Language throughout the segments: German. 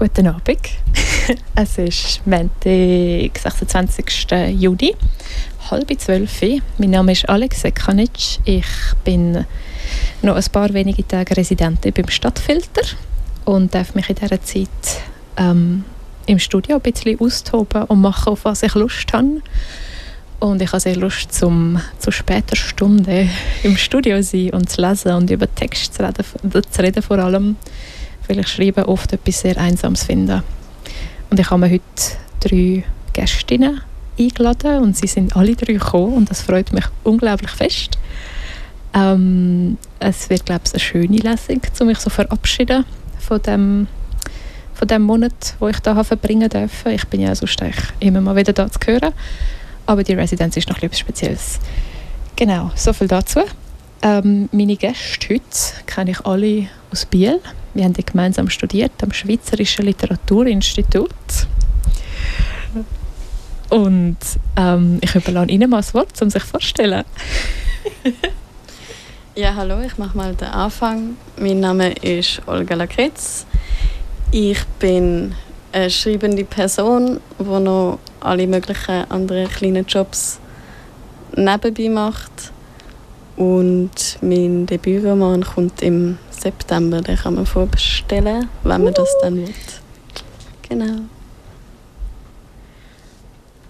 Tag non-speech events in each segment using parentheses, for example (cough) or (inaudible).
Guten Abend. (laughs) es ist Montag, 26. Juni, halb zwölf. Mein Name ist Alex Sekanic. Ich bin noch ein paar wenige Tage Residentin beim Stadtfilter und darf mich in dieser Zeit ähm, im Studio ein bisschen austoben und machen, auf was ich Lust habe. Und ich habe sehr Lust, zum, zu später Stunde im Studio zu sein und zu lesen und über Text zu reden, zu reden vor allem, weil ich schreibe oft etwas sehr Einsames finde. Und ich habe mir heute drei Gästinnen eingeladen und sie sind alle drei gekommen und das freut mich unglaublich fest. Ähm, es wird, glaube ich, eine schöne Lesung, um mich so verabschieden von dem, von dem Monat, wo ich da verbringen darf. Ich bin ja sonst immer mal wieder da zu hören aber die Residenz ist noch etwas Spezielles. Genau, so viel dazu. Ähm, meine Gäste heute kenne ich alle aus Biel. Wir haben gemeinsam studiert am Schweizerischen Literaturinstitut. Und ähm, ich überlasse Ihnen mal das Wort, um sich vorzustellen. (laughs) ja, hallo, ich mache mal den Anfang. Mein Name ist Olga Lakritz. Ich bin eine schreibende Person, die noch alle möglichen anderen kleinen Jobs nebenbei macht. Und mein Debütroman kommt im September. Den kann man vorbestellen, wenn man das dann will. Genau.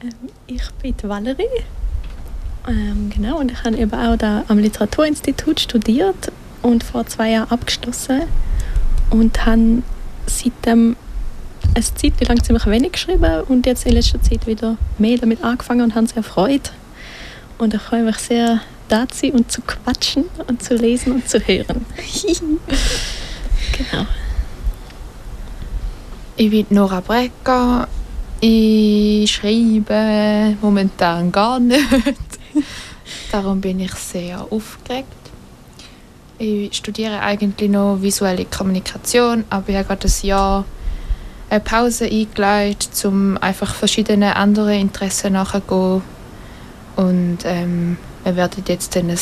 Ähm, ich bin Valerie. Ähm, genau, und ich habe eben auch da am Literaturinstitut studiert und vor zwei Jahren abgeschlossen und habe seitdem eine Zeit lang ziemlich wenig geschrieben und jetzt in letzter Zeit wieder mehr damit angefangen und habe sehr Freude. Und ich freue mich sehr, da zu sein und zu quatschen und zu lesen und zu hören. (laughs) genau. Ich bin Nora Brecker. Ich schreibe momentan gar nicht. (laughs) Darum bin ich sehr aufgeregt. Ich studiere eigentlich noch visuelle Kommunikation, aber ich habe gerade ein Jahr eine Pause eingeleitet, um einfach verschiedene andere Interessen nachzugehen. Und ähm, wir werden jetzt ein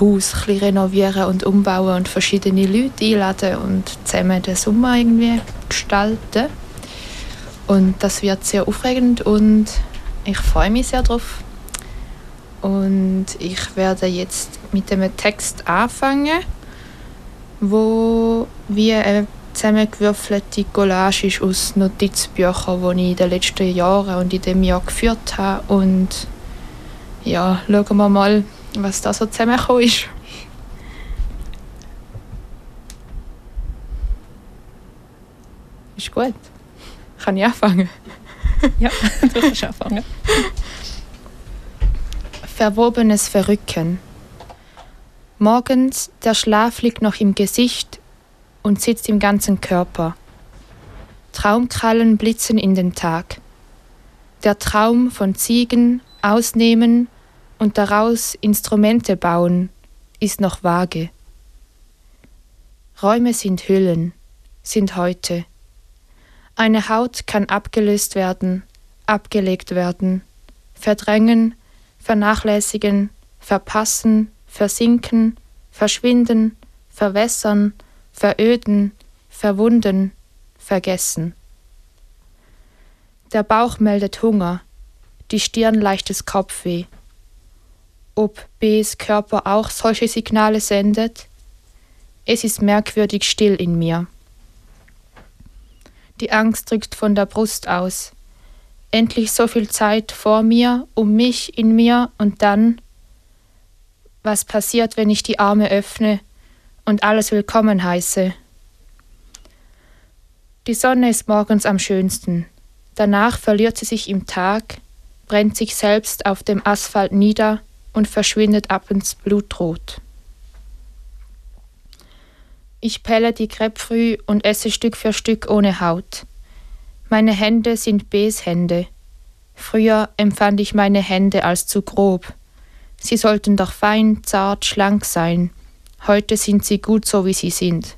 Haus ein renovieren und umbauen und verschiedene Leute einladen und zusammen den Sommer irgendwie gestalten. Und das wird sehr aufregend und ich freue mich sehr darauf. Und ich werde jetzt mit einem Text anfangen, wo wie eine zusammengewürfelte Collage ist aus Notizbüchern, die ich in den letzten Jahren und in dem Jahr geführt habe. Und ja, schauen wir mal, was da so zusammengekommen ist. Ist gut. Kann ich anfangen? (laughs) ja, du kannst anfangen. Verwobenes Verrücken. Morgens, der Schlaf liegt noch im Gesicht, und sitzt im ganzen Körper. Traumkrallen blitzen in den Tag. Der Traum von Ziegen, Ausnehmen und daraus Instrumente bauen ist noch vage. Räume sind Hüllen, sind heute. Eine Haut kann abgelöst werden, abgelegt werden, verdrängen, vernachlässigen, verpassen, versinken, verschwinden, verwässern, veröden, verwunden, vergessen. Der Bauch meldet Hunger, die Stirn leichtes Kopfweh. Ob Bs Körper auch solche Signale sendet? Es ist merkwürdig still in mir. Die Angst drückt von der Brust aus. Endlich so viel Zeit vor mir, um mich in mir und dann, was passiert, wenn ich die Arme öffne und alles willkommen heiße. Die Sonne ist morgens am schönsten. Danach verliert sie sich im Tag, brennt sich selbst auf dem Asphalt nieder und verschwindet ab ins Blutrot. Ich pelle die Grapefruit und esse Stück für Stück ohne Haut. Meine Hände sind Bs Hände. Früher empfand ich meine Hände als zu grob. Sie sollten doch fein, zart, schlank sein. Heute sind sie gut so, wie sie sind.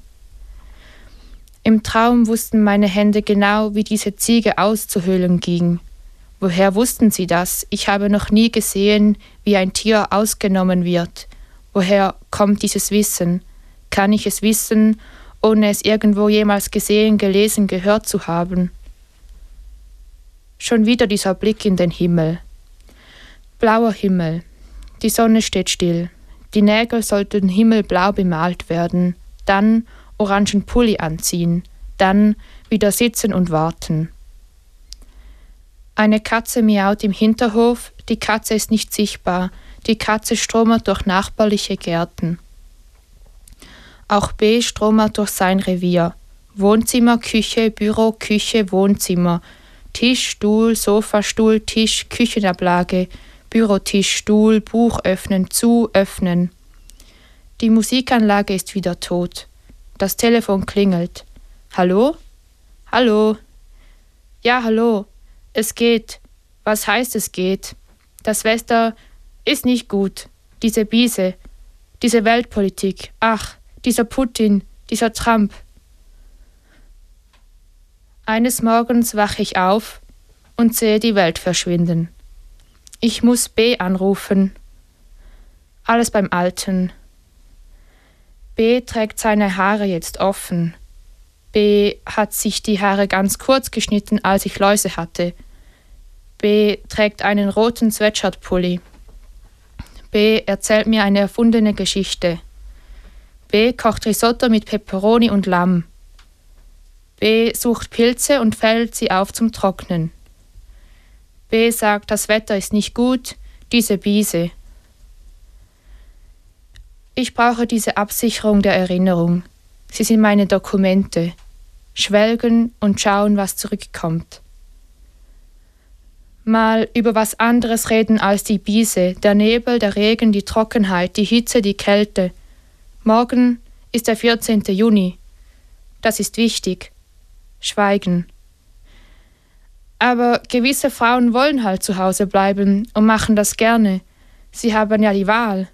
Im Traum wussten meine Hände genau, wie diese Ziege auszuhöhlen ging. Woher wussten sie das? Ich habe noch nie gesehen, wie ein Tier ausgenommen wird. Woher kommt dieses Wissen? Kann ich es wissen ohne es irgendwo jemals gesehen, gelesen, gehört zu haben. Schon wieder dieser Blick in den Himmel. Blauer Himmel. Die Sonne steht still. Die Nägel sollten himmelblau bemalt werden, dann orangen Pulli anziehen, dann wieder sitzen und warten. Eine Katze miaut im Hinterhof, die Katze ist nicht sichtbar, die Katze stromert durch nachbarliche Gärten. Auch B stromert durch sein Revier. Wohnzimmer, Küche, Büro, Küche, Wohnzimmer. Tisch, Stuhl, Sofa, Stuhl, Tisch, Küchenablage, Bürotisch, Stuhl, Buch öffnen, zu, öffnen. Die Musikanlage ist wieder tot. Das Telefon klingelt. Hallo? Hallo? Ja, hallo. Es geht. Was heißt es geht? Das Wetter ist nicht gut. Diese Biese. Diese Weltpolitik. Ach, dieser Putin, dieser Trump. Eines Morgens wache ich auf und sehe die Welt verschwinden. Ich muss B anrufen. Alles beim Alten. B trägt seine Haare jetzt offen. B hat sich die Haare ganz kurz geschnitten, als ich Läuse hatte. B trägt einen roten Sweatshirt-Pulli. B erzählt mir eine erfundene Geschichte. B kocht Risotto mit Peperoni und Lamm. B sucht Pilze und fällt sie auf zum Trocknen. B sagt, das Wetter ist nicht gut, diese Biese. Ich brauche diese Absicherung der Erinnerung. Sie sind meine Dokumente. Schwelgen und schauen, was zurückkommt. Mal über was anderes reden als die Biese, der Nebel, der Regen, die Trockenheit, die Hitze, die Kälte. Morgen ist der 14. Juni. Das ist wichtig. Schweigen. Aber gewisse Frauen wollen halt zu Hause bleiben und machen das gerne. Sie haben ja die Wahl.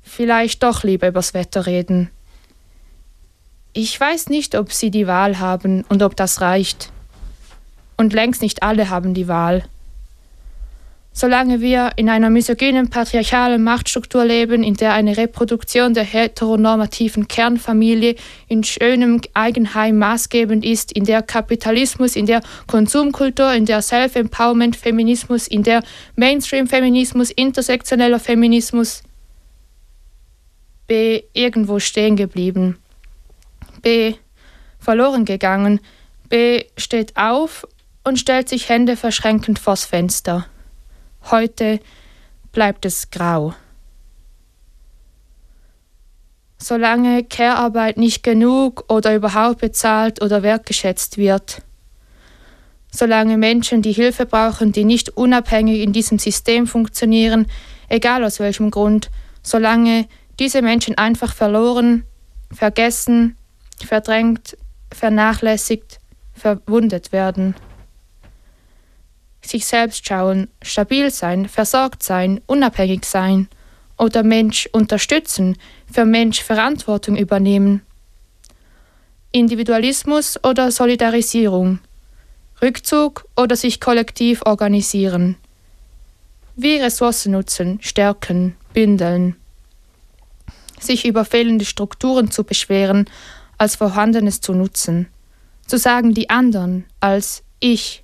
Vielleicht doch lieber übers Wetter reden. Ich weiß nicht, ob sie die Wahl haben und ob das reicht. Und längst nicht alle haben die Wahl. Solange wir in einer misogynen patriarchalen Machtstruktur leben, in der eine Reproduktion der heteronormativen Kernfamilie in schönem Eigenheim maßgebend ist, in der Kapitalismus, in der Konsumkultur, in der Self-Empowerment-Feminismus, in der Mainstream-Feminismus, intersektioneller Feminismus, B. irgendwo stehen geblieben, B. verloren gegangen, B. steht auf und stellt sich Hände verschränkend vors Fenster. Heute bleibt es grau. Solange Care-Arbeit nicht genug oder überhaupt bezahlt oder wertgeschätzt wird, solange Menschen, die Hilfe brauchen, die nicht unabhängig in diesem System funktionieren, egal aus welchem Grund, solange diese Menschen einfach verloren, vergessen, verdrängt, vernachlässigt, verwundet werden sich selbst schauen, stabil sein, versorgt sein, unabhängig sein oder Mensch unterstützen, für Mensch Verantwortung übernehmen. Individualismus oder Solidarisierung, Rückzug oder sich kollektiv organisieren. Wie Ressourcen nutzen, stärken, bündeln. Sich über fehlende Strukturen zu beschweren, als Vorhandenes zu nutzen. Zu sagen die anderen als ich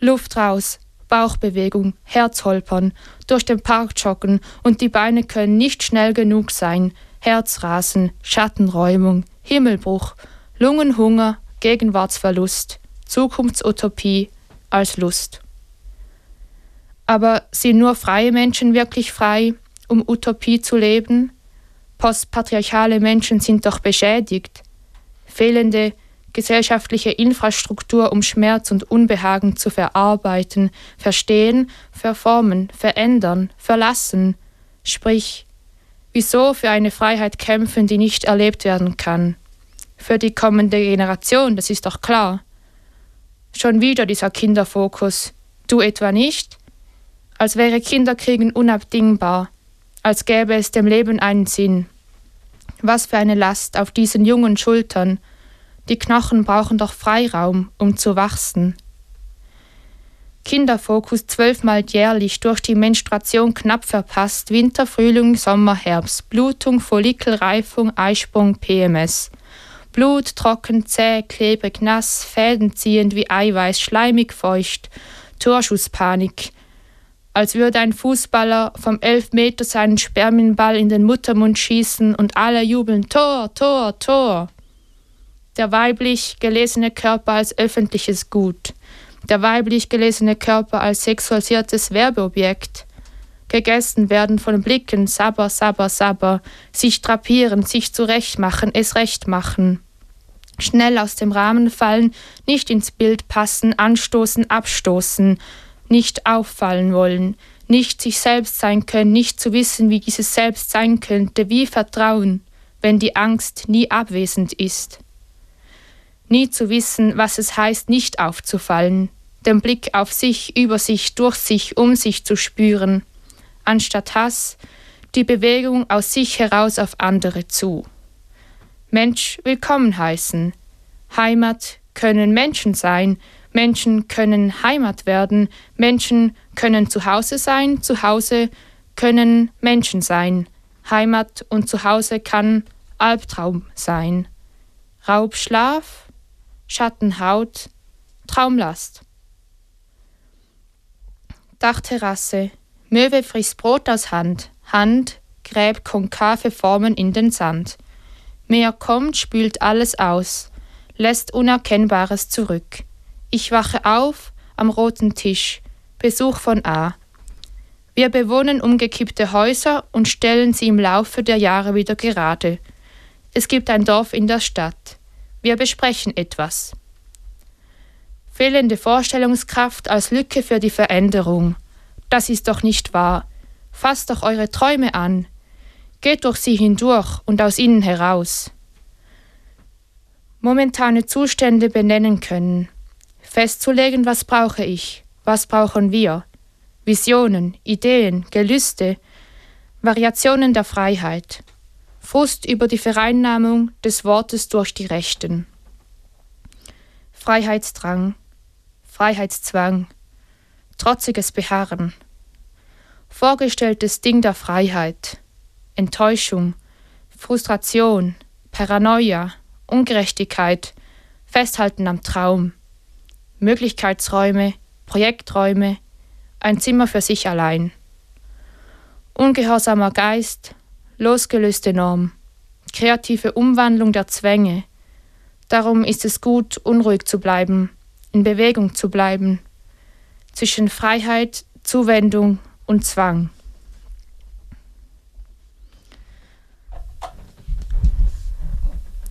Luft raus, Bauchbewegung, Herzholpern, durch den Park joggen und die Beine können nicht schnell genug sein, Herzrasen, Schattenräumung, Himmelbruch, Lungenhunger, Gegenwartsverlust, Zukunftsutopie als Lust. Aber sind nur freie Menschen wirklich frei, um Utopie zu leben? Postpatriarchale Menschen sind doch beschädigt. Fehlende gesellschaftliche Infrastruktur, um Schmerz und Unbehagen zu verarbeiten, verstehen, verformen, verändern, verlassen. Sprich, wieso für eine Freiheit kämpfen, die nicht erlebt werden kann? Für die kommende Generation, das ist doch klar. Schon wieder dieser Kinderfokus. Du etwa nicht? Als wäre Kinderkriegen unabdingbar, als gäbe es dem Leben einen Sinn. Was für eine Last auf diesen jungen Schultern, die Knochen brauchen doch Freiraum, um zu wachsen. Kinderfokus zwölfmal jährlich durch die Menstruation knapp verpasst, Winter, Frühling, Sommer, Herbst, Blutung, Follikelreifung, Eisprung, PMS. Blut, trocken, zäh, klebrig, nass, fädenziehend wie Eiweiß, schleimig, feucht, Torschusspanik. Als würde ein Fußballer vom Elfmeter seinen Spermienball in den Muttermund schießen und alle jubeln Tor, Tor, Tor. Der weiblich gelesene Körper als öffentliches Gut. Der weiblich gelesene Körper als sexualisiertes Werbeobjekt. Gegessen werden von Blicken, sabber, sabber, sabber, sich drapieren, sich zurechtmachen, es recht machen schnell aus dem Rahmen fallen, nicht ins Bild passen, anstoßen, abstoßen, nicht auffallen wollen, nicht sich selbst sein können, nicht zu wissen, wie dieses Selbst sein könnte, wie Vertrauen, wenn die Angst nie abwesend ist. Nie zu wissen, was es heißt, nicht aufzufallen, den Blick auf sich, über sich, durch sich, um sich zu spüren, anstatt Hass, die Bewegung aus sich heraus auf andere zu. Mensch willkommen heißen. Heimat können Menschen sein, Menschen können Heimat werden, Menschen können zu Hause sein, zu Hause können Menschen sein. Heimat und Zuhause kann Albtraum sein. Raubschlaf, Schattenhaut, Traumlast. Dachterrasse. Möwe frisst Brot aus Hand. Hand gräbt konkave Formen in den Sand. Meer kommt, spült alles aus, lässt Unerkennbares zurück. Ich wache auf am roten Tisch, Besuch von A. Wir bewohnen umgekippte Häuser und stellen sie im Laufe der Jahre wieder gerade. Es gibt ein Dorf in der Stadt. Wir besprechen etwas. Fehlende Vorstellungskraft als Lücke für die Veränderung. Das ist doch nicht wahr. Fasst doch eure Träume an, geht durch sie hindurch und aus ihnen heraus. Momentane Zustände benennen können, festzulegen, was brauche ich, was brauchen wir, Visionen, Ideen, Gelüste, Variationen der Freiheit, Frust über die Vereinnahmung des Wortes durch die Rechten. Freiheitsdrang, Freiheitszwang, trotziges Beharren, vorgestelltes Ding der Freiheit, Enttäuschung, Frustration, Paranoia, Ungerechtigkeit, Festhalten am Traum, Möglichkeitsräume, Projekträume, ein Zimmer für sich allein. Ungehorsamer Geist, losgelöste Norm, kreative Umwandlung der Zwänge. Darum ist es gut, unruhig zu bleiben, in Bewegung zu bleiben, zwischen Freiheit, Zuwendung und Zwang.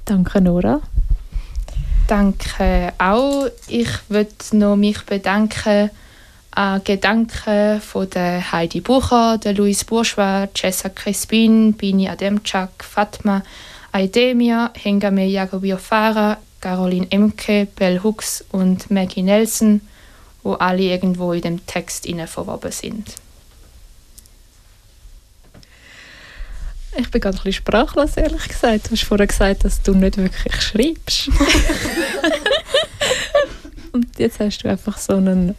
Danke, Nora. Danke auch. Ich würde noch mich bedanken an Gedanken von der Heidi Bucher, der Luis Bourgeois, Cessa Crispin, Bini Ademczak, Fatma Aidemia, Hengame Jagobiofara, Caroline Emke, Bell Hooks und Maggie Nelson, wo alle irgendwo in dem Text verwoben sind. Ich bin ganz ein bisschen sprachlos, ehrlich gesagt. Du hast vorher gesagt, dass du nicht wirklich schreibst. (laughs) Und jetzt hast du einfach so einen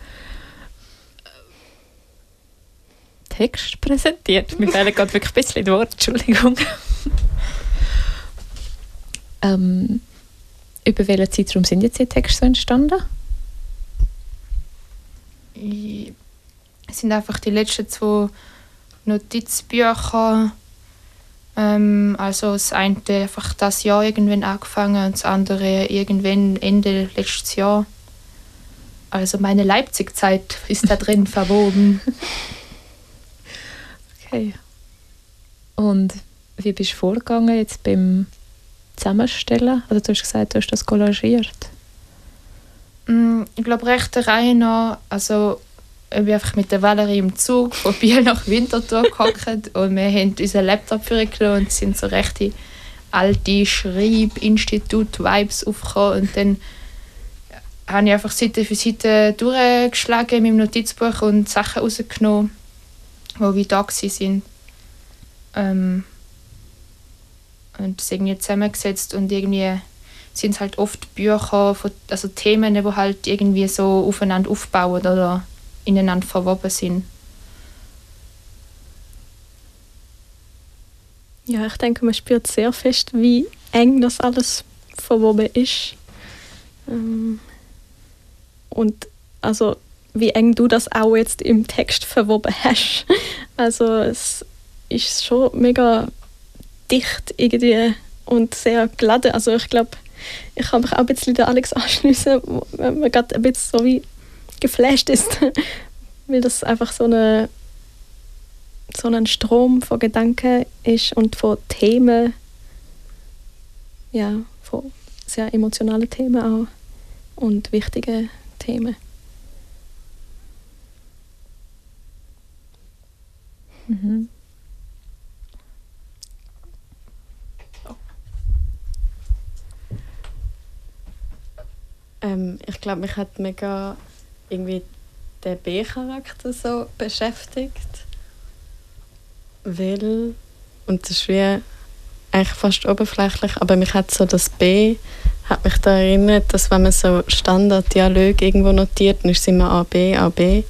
Text präsentiert. Mir fehlen gerade wirklich ein bisschen die Worte, Entschuldigung. (laughs) ähm, über welchen Zeitraum sind jetzt die Texte so entstanden? Es sind einfach die letzten zwei Notizbücher ähm, also das eine einfach das Jahr irgendwann angefangen und das andere irgendwann Ende letztes Jahr. Also meine Leipzig-Zeit ist da drin verwoben. (laughs) Okay. Und wie bist du vorgegangen jetzt beim Zusammenstellen? Also du hast gesagt, du hast das collagiert. Mm, ich glaube recht der Reihe nach. Also ich bin einfach mit der Valerie im Zug von Biel nach Winterthur (laughs) gehockt und wir haben unseren Laptop vorgenommen und sind so rechte alte Schreibinstitut-Vibes aufgekommen und dann habe ich einfach Seite für Seite durchgeschlagen mit dem Notizbuch und Sachen rausgenommen, die wie da waren. Ähm, und das irgendwie zusammengesetzt und irgendwie sind es halt oft Bücher, von, also Themen, die halt irgendwie so aufeinander aufbauen oder ineinander verwoben sind. Ja, ich denke, man spürt sehr fest, wie eng das alles verwoben ist. Ähm, und also wie eng du das auch jetzt im Text verwoben hast. Also es ist schon mega dicht irgendwie und sehr geladen. Also ich glaube, ich kann mich auch ein bisschen der Alex (laughs) anschließen, wenn man gerade ein bisschen so wie geflasht ist, (laughs) weil das einfach so eine so ein Strom von Gedanken ist und von Themen, ja, von sehr emotionalen Themen auch und wichtigen Themen. Mhm. Ähm, ich glaube, mich hat mega irgendwie der B-Charakter so beschäftigt. Weil, und das ist wie eigentlich fast oberflächlich, aber mich hat so das B hat mich da erinnert, dass wenn man so Standarddialog irgendwo notiert, dann ist es immer A, B, A, B.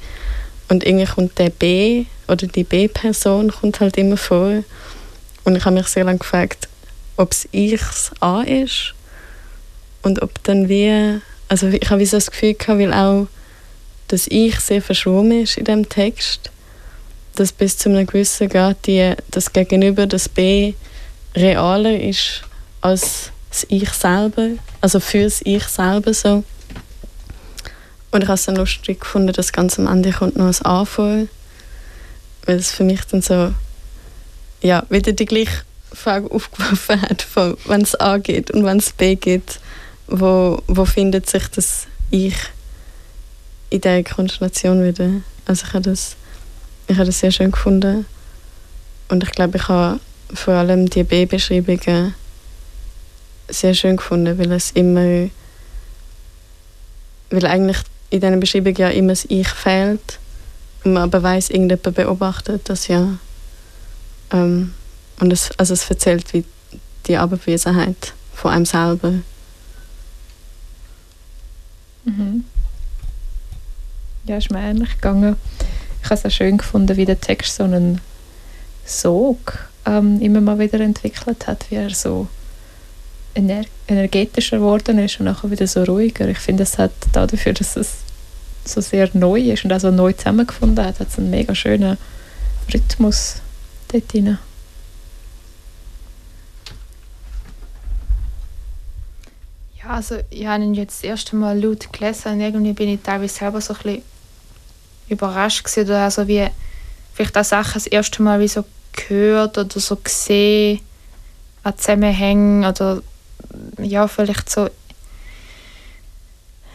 Und irgendwie kommt der B oder die B-Person kommt halt immer vor. Und ich habe mich sehr lange gefragt, ob es ich das A ist und ob dann wie, also ich habe so das Gefühl gehabt, weil auch das Ich sehr verschwommen ist in dem Text, dass bis zu einem gewissen Grad die, das Gegenüber, das B, realer ist als das Ich selber, also für das Ich selber so. Und ich habe es dann lustig gefunden, dass ganz am Ende kommt noch ein A vor, weil es für mich dann so, ja, wieder die gleiche Frage (laughs) aufgeworfen hat, wenn es A geht und wenn es B geht, wo, wo findet sich das Ich in dieser Konstellation wieder? Also ich habe das, ich das sehr schön gefunden und ich glaube, ich habe vor allem die B-Beschreibungen sehr schön gefunden, weil es immer, weil eigentlich in dieser Beschreibung ja immer das Ich fehlt weiß, irgendjemand beobachtet das ja. Ähm, und es, also es erzählt wie die Abwesenheit von einem selber. Mhm. Ja, ist mir ähnlich gegangen. Ich habe es auch schön gefunden, wie der Text so einen Sog ähm, immer mal wieder entwickelt hat, wie er so ener energetischer geworden ist und nachher wieder so ruhiger. Ich finde, es hat dafür, dass es so sehr neu ist und auch so neu zusammengefunden hat, hat einen mega schönen Rhythmus dort drin. Ja, also ich habe ihn jetzt das erste Mal laut gelesen und irgendwie bin ich teilweise selber so ein bisschen überrascht gewesen, oder also wie vielleicht auch Sachen das erste Mal wie so gehört oder so gesehen an Zusammenhängen oder ja, vielleicht so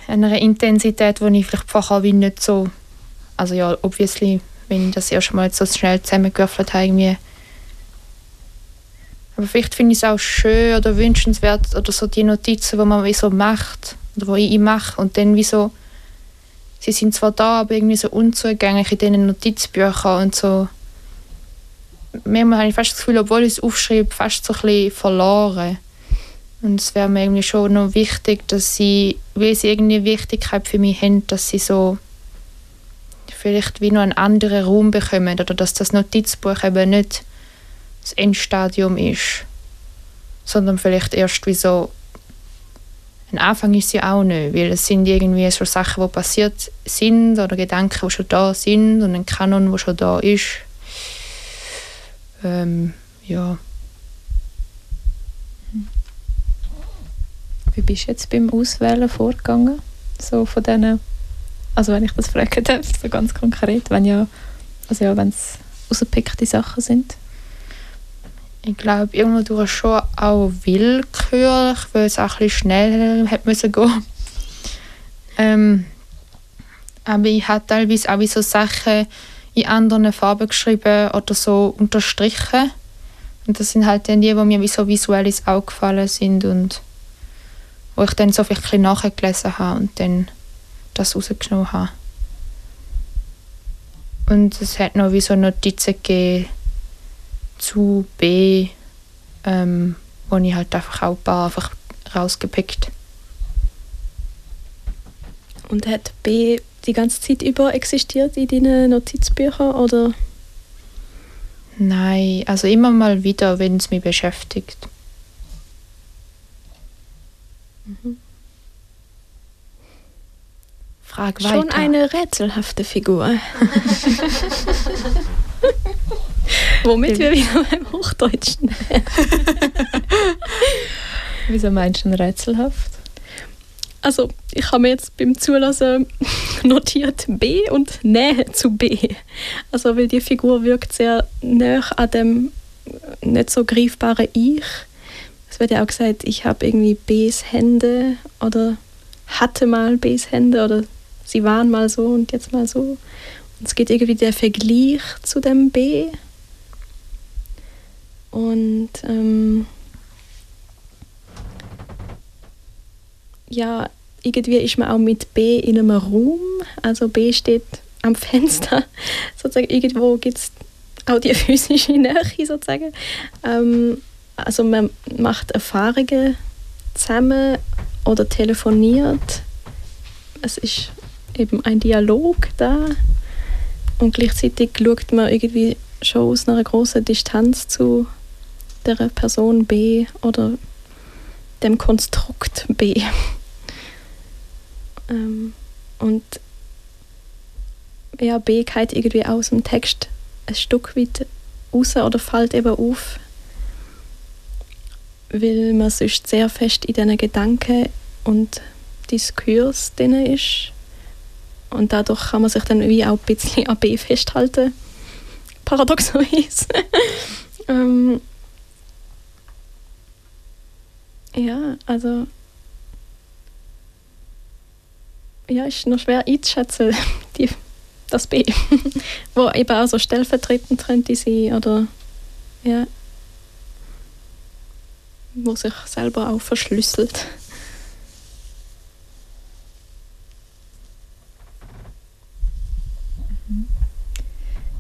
einer Intensität, die ich vielleicht wie nicht so, also ja, obviously, wenn ich das erste Mal so schnell zusammengewürfelt habe, irgendwie aber vielleicht finde ich es auch schön oder wünschenswert oder so die Notizen, die man wie so macht oder die ich mache und dann wie so, sie sind zwar da, aber irgendwie so unzugänglich in diesen Notizbüchern und so manchmal habe ich fast das Gefühl, obwohl ich es aufschreibe, fast so ein bisschen verloren. Und es wäre mir irgendwie schon noch wichtig, dass sie, weil sie irgendwie Wichtigkeit für mich haben, dass sie so vielleicht wie noch einen anderen Raum bekommen oder dass das Notizbuch eben nicht das Endstadium ist, sondern vielleicht erst wie so ein Anfang ist sie auch nicht, weil es sind irgendwie so Sachen, die passiert sind oder Gedanken, die schon da sind und ein Kanon, der schon da ist. Ähm, ja. Wie bist du jetzt beim Auswählen vorgegangen? So von denen, also wenn ich das fragen (laughs) darf, so ganz konkret, wenn ja, also ja, wenn es rausgepickte Sachen sind. Ich glaube, irgendwo durch schon auch willkürlich, weil es auch ein bisschen schneller hätte müssen gehen. (laughs) Ähm, aber ich habe teilweise auch so Sachen in anderen Farben geschrieben oder so unterstrichen. Und das sind halt dann die, die mir wie so visuell ins Auge gefallen sind und wo ich dann so ein nachgelesen habe und dann das rausgenommen habe. Und es hat noch wie so Notizen gegeben zu B, ähm, wo ich halt einfach auch ein paar einfach rausgepickt. Und hat B die ganze Zeit über existiert in deinen Notizbüchern oder? Nein, also immer mal wieder, wenn es mich beschäftigt. Mhm. Frag Schon weiter. eine rätselhafte Figur. (laughs) Womit wir wieder beim Hochdeutschen. Wieso meinst du denn rätselhaft? Also, ich habe mir jetzt beim Zulassen notiert B und Nähe zu B. Also, weil die Figur wirkt sehr nah an dem nicht so greifbaren Ich. Wird ja auch gesagt, ich habe irgendwie Bs Hände oder hatte mal Bs Hände oder sie waren mal so und jetzt mal so. Und es geht irgendwie der Vergleich zu dem B. Und ähm, ja, irgendwie ist man auch mit B in einem Raum. Also B steht am Fenster. (laughs) sozusagen irgendwo gibt es auch die (laughs) physische Nähe sozusagen. Ähm, also man macht Erfahrungen zusammen oder telefoniert. Es ist eben ein Dialog da und gleichzeitig schaut man irgendwie schon aus einer großen Distanz zu der Person B oder dem Konstrukt B. (laughs) ähm, und ja, B geht irgendwie aus dem Text ein Stück weit raus oder fällt eben auf, weil man sonst sehr fest in diesen Gedanken und Diskurs drin ist. Und dadurch kann man sich dann wie auch ein bisschen an B festhalten. (laughs) Paradoxerweise. (laughs) ähm, ja, also. Ja, ist noch schwer einzuschätzen, (laughs) die, das B. Wo eben auch so stellvertretend könnte sein oder. Ja. Wo sich selber auch verschlüsselt.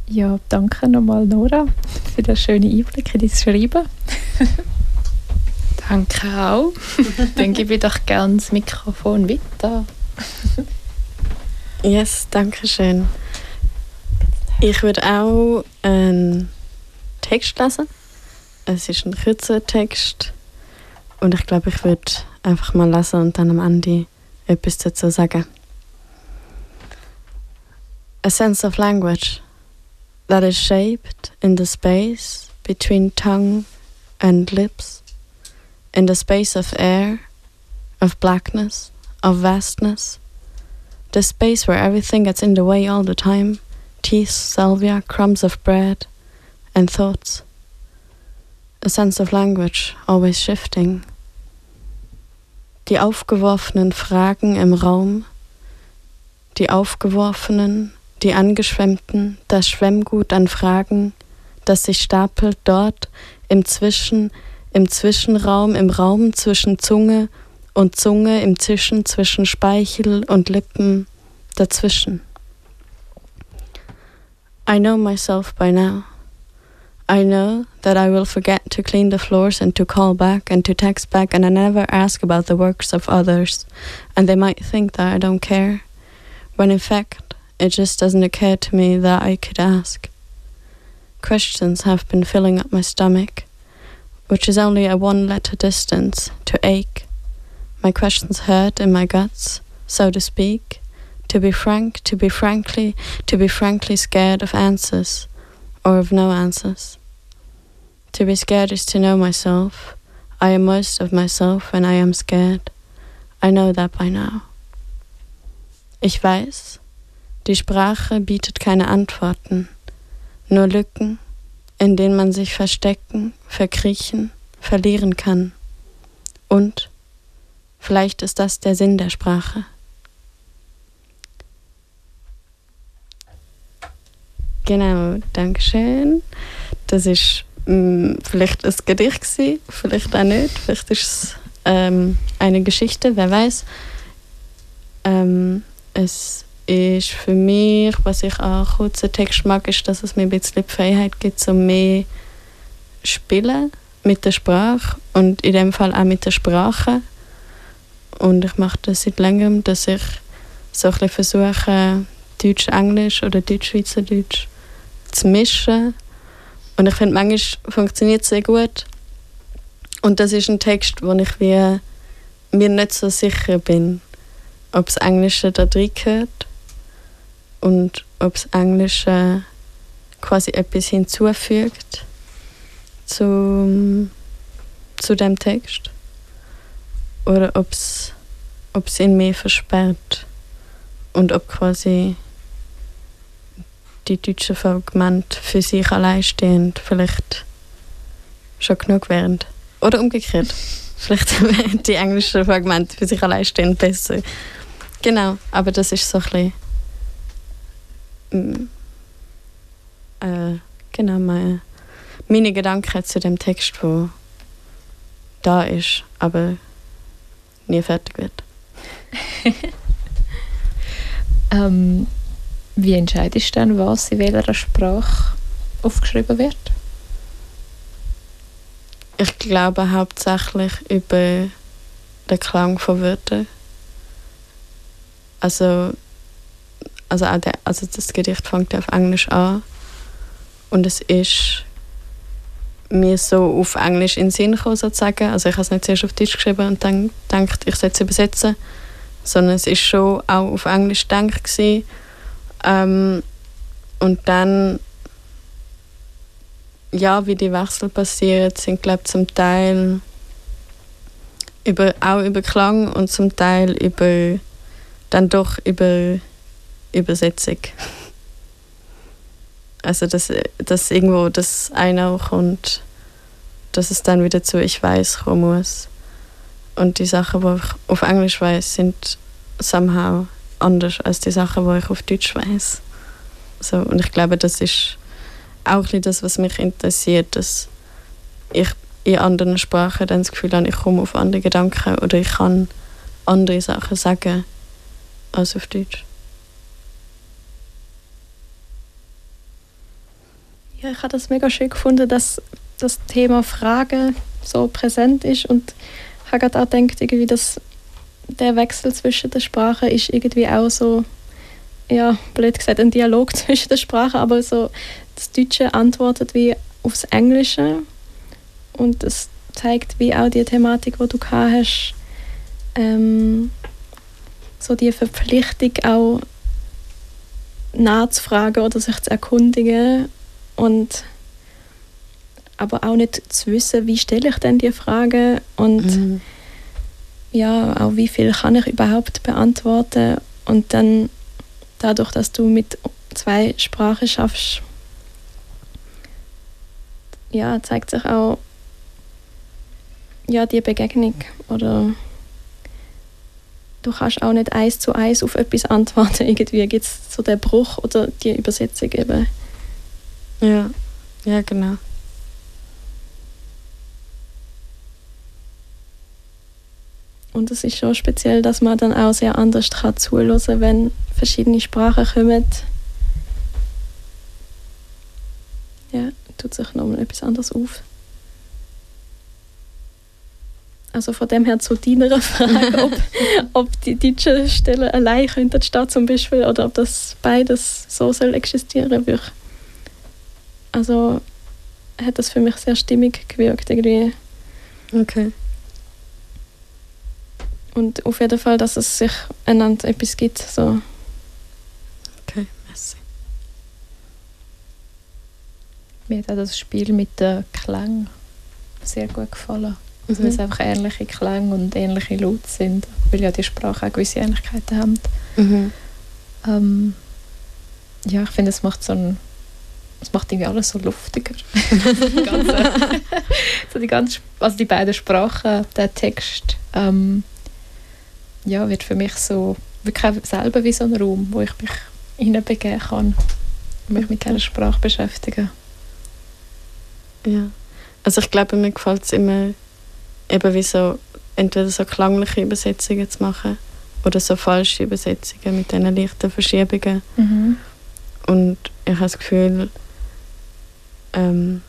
Ja, danke nochmal Nora für den schönen Einblick in dein Schreiben. (laughs) Danke auch. (laughs) Dann gebe ich doch gerne das Mikrofon weiter. Yes, danke schön. Ich würde auch einen Text lesen. Es ist ein kürzer Text. Und ich glaube, ich würde einfach mal lesen und dann am Ende etwas dazu sagen. A sense of language that is shaped in the space between tongue and lips, in the space of air, of blackness, of vastness, the space where everything gets in the way all the time teeth, salvia, crumbs of bread, and thoughts. A sense of language, always shifting. Die aufgeworfenen Fragen im Raum, die aufgeworfenen, die angeschwemmten, das Schwemmgut an Fragen, das sich stapelt dort im Zwischen, im Zwischenraum, im Raum zwischen Zunge und Zunge, im Zischen zwischen Speichel und Lippen, dazwischen. I know myself by now. I know that I will forget to clean the floors and to call back and to text back, and I never ask about the works of others, and they might think that I don't care, when in fact, it just doesn't occur to me that I could ask. Questions have been filling up my stomach, which is only a one letter distance to ache. My questions hurt in my guts, so to speak. To be frank, to be frankly, to be frankly scared of answers, or of no answers. To be scared is to know myself. I am most of myself when I am scared. I know that by now. Ich weiß, die Sprache bietet keine Antworten, nur Lücken, in denen man sich verstecken, verkriechen, verlieren kann. Und vielleicht ist das der Sinn der Sprache. Genau, Dankeschön. Das ist vielleicht ein Gedicht gewesen, vielleicht auch nicht. Vielleicht ist es ähm, eine Geschichte, wer weiß. Ähm, es ist für mich, was ich an kurzen Text mag, ist, dass es mir ein bisschen die Freiheit gibt, so mehr spielen mit der Sprache und in dem Fall auch mit der Sprache. Und ich mache das seit längerem, dass ich so ein versuchen, Deutsch-Englisch oder Deutsch-Schweizerdeutsch zu mischen. Und ich finde, manchmal funktioniert es sehr gut. Und das ist ein Text, wo ich wie, mir nicht so sicher bin, ob das Englische da drin gehört und ob das Englische quasi etwas hinzufügt zu, zu dem Text oder ob es ihn mehr versperrt und ob quasi die deutschen Fragmente für sich allein stehend vielleicht schon genug wären. Oder umgekehrt. Vielleicht wären (laughs) die englischen Fragmente für sich allein stehend besser. Genau, aber das ist so ein bisschen, mm, äh, genau meine, meine Gedanken zu dem Text, der da ist, aber nie fertig wird. (laughs) ähm, wie entscheidest du dann, was in welcher Sprache aufgeschrieben wird? Ich glaube hauptsächlich über den Klang von Wörtern. Also, also, auch der, also das Gedicht fängt auf Englisch an und es ist mir so auf Englisch in den Sinn gekommen, sozusagen. Also ich habe es nicht zuerst auf Deutsch geschrieben und dann gedacht, ich sollte es übersetzen, sondern es ist schon auch auf Englisch gedacht. Ähm, und dann ja, wie die Wechsel passieren, sind glaube zum Teil über, auch über Klang und zum Teil über dann doch über Übersetzung. (laughs) Also dass, dass irgendwo das eine auch kommt, dass es dann wieder zu ich weiß kommen muss. Und die Sachen, die ich auf Englisch weiß, sind somehow anders als die Sachen, die ich auf Deutsch weiß. So, und ich glaube, das ist auch das, was mich interessiert, dass ich in anderen Sprachen dann das Gefühl habe, ich komme auf andere Gedanken oder ich kann andere Sachen sagen als auf Deutsch. Ja, ich habe das mega schön gefunden, dass das Thema Frage so präsent ist und habe gerade auch gedacht, irgendwie, dass der Wechsel zwischen den Sprachen ist irgendwie auch so, ja, blöd gesagt, ein Dialog (laughs) zwischen den Sprachen, aber so das Deutsche antwortet wie aufs Englische und das zeigt wie auch die Thematik, die du gehabt hast, ähm, so die Verpflichtung auch nachzufragen oder sich zu erkundigen und aber auch nicht zu wissen, wie stelle ich denn die Frage und mhm. Ja, auch wie viel kann ich überhaupt beantworten und dann dadurch, dass du mit zwei Sprachen schaffst, ja, zeigt sich auch ja, die Begegnung oder du kannst auch nicht eins zu eins auf etwas antworten. (laughs) Irgendwie gibt es so den Bruch oder die Übersetzung eben. Ja, ja, genau. Und es ist schon speziell, dass man dann auch sehr anders kann zuhören wenn verschiedene Sprachen kommen. Ja, tut sich nochmal etwas anderes auf. Also von dem her zu deiner (laughs) Frage, ob, (laughs) ob die deutschen Stellen allein könnten stehen zum Beispiel oder ob das beides so soll existieren würde. Also hat das für mich sehr stimmig gewirkt irgendwie. Okay. Und auf jeden Fall, dass es sich einander etwas gibt. So. Okay, merci. Mir hat auch das Spiel mit den Klängen sehr gut gefallen. Also, mhm. Weil es einfach ähnliche Klänge und ähnliche Laute sind, weil ja die Sprache auch gewisse Ähnlichkeiten haben. Mhm. Ähm, ja, ich finde, es macht so ein es macht irgendwie alles so luftiger. (laughs) die ganze, (laughs) so die ganze, also die beiden Sprachen, der Text, ähm, ja, wird für mich so wirklich selber wie so ein Raum, wo ich mich hineinbegeben kann und mich mit dieser Sprache beschäftigen. Ja, also ich glaube, mir gefällt es immer eben wie so, entweder so klangliche Übersetzungen zu machen oder so falsche Übersetzungen mit diesen leichten Verschiebungen. Mhm. Und ich habe das Gefühl, ähm,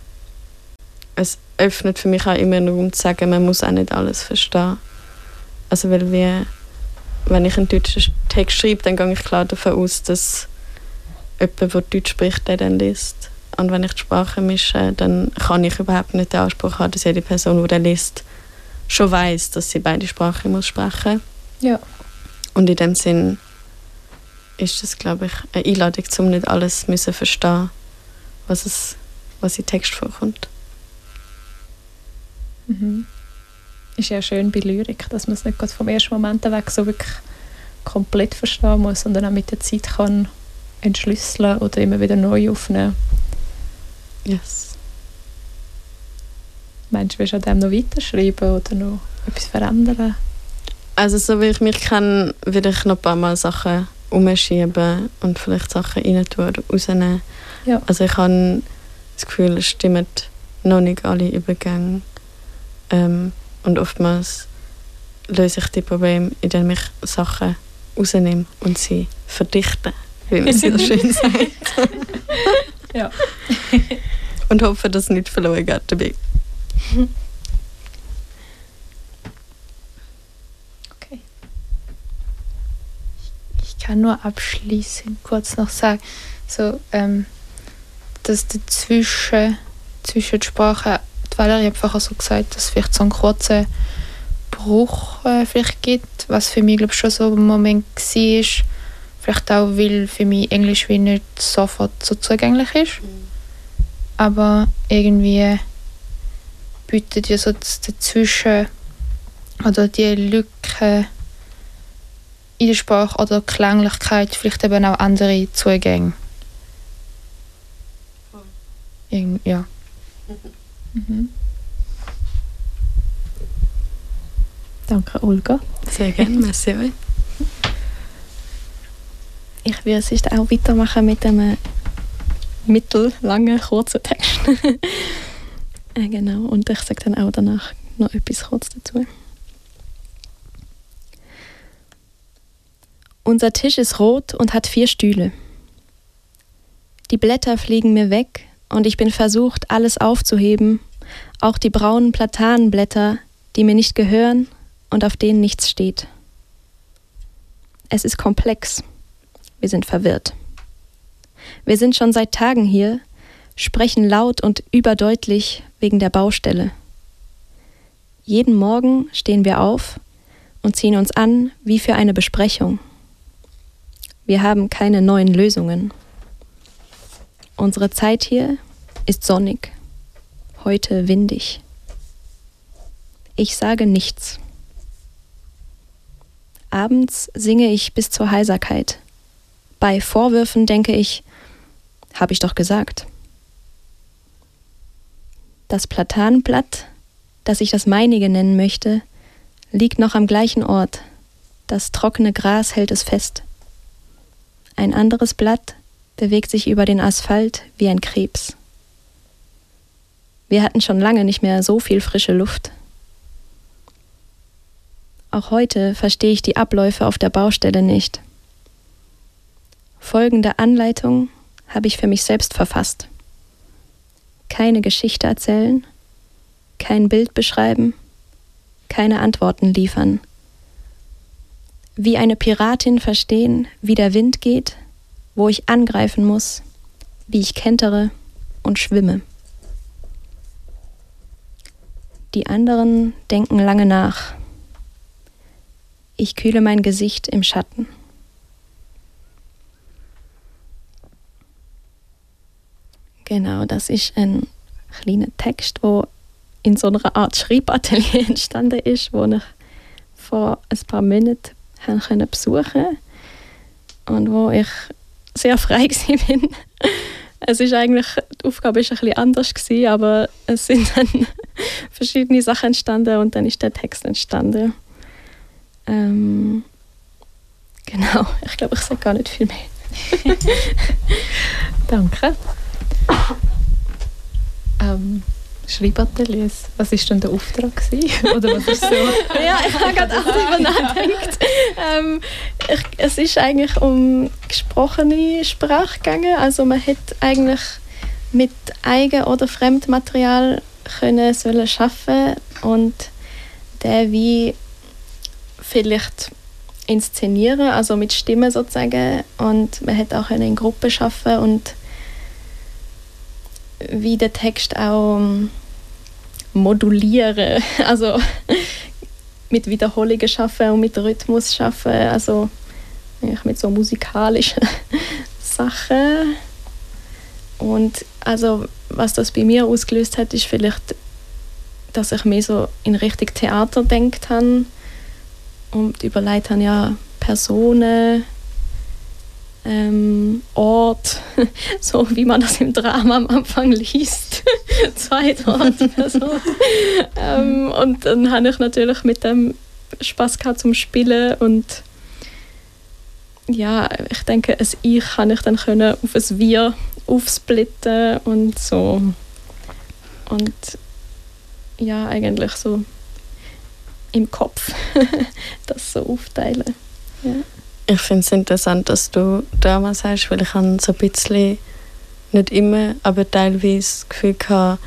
es öffnet für mich auch immer einen Raum zu sagen, man muss auch nicht alles verstehen. Also weil wir wenn ich einen deutschen Text schreibe, dann gehe ich klar davon aus, dass jemand, der Deutsch spricht, der dann liest. Und wenn ich die Sprache mische, dann kann ich überhaupt nicht den Anspruch haben, dass jede Person, die den liest, schon weiß, dass sie beide Sprachen muss sprechen Ja. Und in dem Sinn ist das, glaube ich, eine Einladung, um nicht alles müssen verstehen, was es, was im Text vorkommt. Mhm. Ist ja schön bei Lyrik, dass man es nicht vom ersten Moment weg so wirklich komplett verstehen muss, sondern auch mit der Zeit kann entschlüsseln oder immer wieder neu aufnehmen. Yes. Meinst du, willst du an dem noch weiterschreiben oder noch etwas verändern? Also so wie ich mich kenne, würde ich noch ein paar Mal Sachen umschieben und vielleicht Sachen rein tun oder rausnehmen. Ja. Also ich habe das Gefühl, es stimmen noch nicht alle Übergänge. Ähm, und oftmals löse ich die Probleme, indem ich Sachen rausnehme und sie verdichte, wie man so (laughs) schön sagt. Ja. (laughs) und hoffe, dass es nicht verloren geht dabei. Okay. Ich kann nur abschließend kurz noch sagen, so, ähm, dass dazwischen, zwischen die Sprache, die Valerie hat vorher so gesagt, dass es vielleicht so einen kurzen Bruch äh, vielleicht gibt, was für mich, glaube schon so ein Moment war. Vielleicht auch, weil für mich Englisch wie nicht sofort so zugänglich ist. Aber irgendwie bietet ja so das dazwischen oder die Lücke in der Sprache oder Klänglichkeit vielleicht eben auch andere Zugänge. Ja. (laughs) Mhm. Danke, Olga. Sehr gerne, merci euch. Ich würde sonst auch weitermachen mit einem mittellangen, kurzen Text. (laughs) äh, genau, und ich sage dann auch danach noch etwas kurz dazu. Unser Tisch ist rot und hat vier Stühle. Die Blätter fliegen mir weg und ich bin versucht, alles aufzuheben, auch die braunen Platanenblätter, die mir nicht gehören und auf denen nichts steht. Es ist komplex. Wir sind verwirrt. Wir sind schon seit Tagen hier, sprechen laut und überdeutlich wegen der Baustelle. Jeden Morgen stehen wir auf und ziehen uns an wie für eine Besprechung. Wir haben keine neuen Lösungen. Unsere Zeit hier ist sonnig, heute windig. Ich sage nichts. Abends singe ich bis zur Heiserkeit. Bei Vorwürfen denke ich, habe ich doch gesagt. Das Platanenblatt, das ich das meinige nennen möchte, liegt noch am gleichen Ort. Das trockene Gras hält es fest. Ein anderes Blatt bewegt sich über den Asphalt wie ein Krebs. Wir hatten schon lange nicht mehr so viel frische Luft. Auch heute verstehe ich die Abläufe auf der Baustelle nicht. Folgende Anleitung habe ich für mich selbst verfasst. Keine Geschichte erzählen, kein Bild beschreiben, keine Antworten liefern. Wie eine Piratin verstehen, wie der Wind geht, wo ich angreifen muss, wie ich kentere und schwimme. Die anderen denken lange nach. Ich kühle mein Gesicht im Schatten. Genau, das ist ein kleiner Text, wo in so einer Art Schreibatelier (laughs) entstanden ist, wo ich vor ein paar haben besuchen und wo ich sehr frei (laughs) bin. Es ist eigentlich, die Aufgabe war ein bisschen anders, gewesen, aber es sind dann (laughs) verschiedene Sachen entstanden und dann ist der Text entstanden. Ähm, genau, ich glaube, ich sage gar nicht viel mehr. (laughs) Danke. Ähm, Schreibateliers, was war denn der Auftrag? Gewesen? Oder was ist so? ja, ich habe gerade auch darüber nachgedacht. Ähm, ich, es ist eigentlich um gesprochene Sprache gegangen. Also man hätte eigentlich mit Eigen- oder Fremdmaterial können sollen schaffen und der wie vielleicht inszenieren, also mit Stimme sozusagen. Und man hat auch in Gruppe schaffen und wie der Text auch modulieren, (laughs) also mit Wiederholungen schaffen und mit Rhythmus schaffen, also mit so musikalischen (laughs) Sachen. Und also was das bei mir ausgelöst hat, ist vielleicht, dass ich mehr so in Richtung Theater denkt habe und überlegt habe, ja, Personen, ähm, Ort, (laughs) so wie man das im Drama am Anfang liest. (laughs) Zweitort, Person. ähm, und dann habe ich natürlich mit dem Spaß gehabt zum Spielen und ja, ich denke, ein Ich kann ich dann können auf ein Wir aufsplitten und so. Und ja, eigentlich so im Kopf (laughs) das so aufteilen. Ja. Ich finde es interessant, dass du damals hast, weil ich habe so ein bisschen, nicht immer, aber teilweise das Gefühl hatte,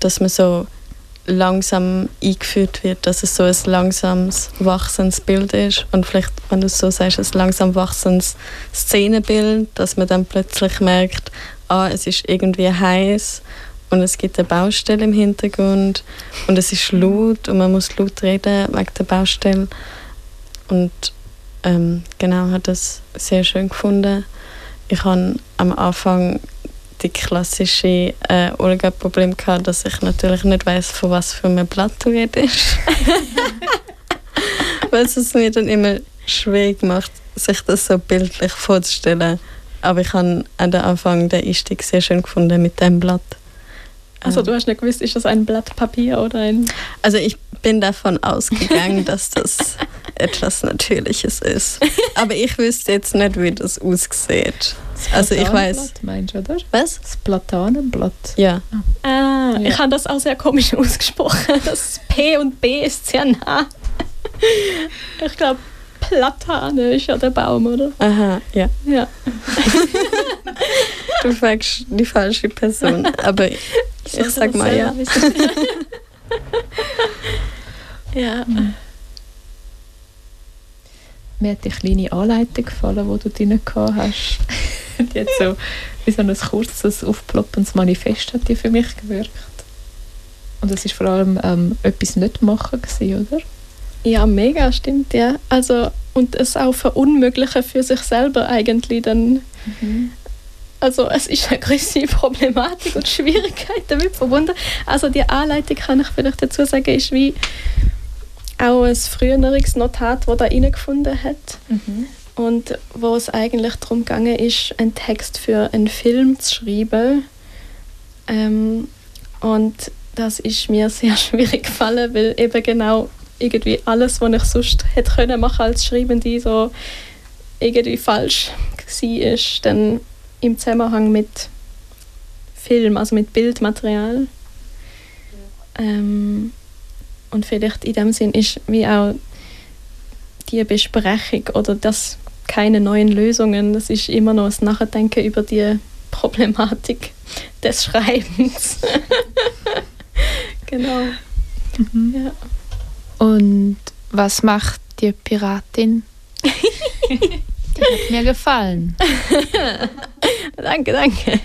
dass man so langsam eingeführt wird, dass es so ein langsames, wachsendes Bild ist. Und vielleicht, wenn du es so sagst, ein langsam wachsendes Szenenbild, dass man dann plötzlich merkt, ah, es ist irgendwie heiß und es gibt eine Baustelle im Hintergrund und es ist laut und man muss laut reden wegen der Baustelle. Und ähm, genau, habe das sehr schön gefunden. Ich habe am Anfang die klassische äh, Olga-Problem gehabt, dass ich natürlich nicht weiß, von was für einem Blatt du redest. (laughs) Weil es mir dann immer schwierig macht, sich das so bildlich vorzustellen. Aber ich habe an der Anfang den Einstieg sehr schön gefunden mit dem Blatt. Also du hast nicht gewusst, ist das ein Blatt Papier oder ein... Also ich bin davon ausgegangen, dass das (laughs) etwas Natürliches ist. Aber ich wüsste jetzt nicht, wie das aussieht. Das also ich weiß. meinst du, oder? Was? Das Platanenblatt. Ja. Ah, ja. ich habe das auch sehr komisch (laughs) ausgesprochen. Das P und B ist sehr nah. Ich glaube, Platane ist ja der Baum, oder? Aha, ja. Ja. (laughs) du fragst die falsche Person, aber ich, ich sag mal ja. (laughs) ja. Mir hat die kleine Anleitung gefallen, die du drin gehabt hast. (laughs) die hat so wie so ein kurzes, aufploppendes Manifest hat die für mich gewirkt. Und es war vor allem ähm, etwas nicht machen, gewesen, oder? Ja, mega, stimmt, ja. Also, und es auch verunmöglichen für sich selber eigentlich dann. Mhm. Also es ist eine große Problematik und Schwierigkeit damit verbunden. Also die Anleitung, kann ich vielleicht dazu sagen, ist wie auch ein früheres Notat, das da gefunden hat. Mhm. Und wo es eigentlich darum gegangen ist, einen Text für einen Film zu schreiben. Ähm, und das ist mir sehr (laughs) schwierig gefallen, weil eben genau irgendwie alles, was ich sonst hätte können machen als Schreibende, so irgendwie falsch war, dann im Zusammenhang mit Film, also mit Bildmaterial. Ähm, und vielleicht in dem Sinn ist wie auch die Besprechung oder das keine neuen Lösungen, das ist immer noch das Nachdenken über die Problematik (laughs) des Schreibens. (laughs) genau. Mhm. Ja. Und was macht die Piratin? (laughs) die hat mir gefallen. danke, danke.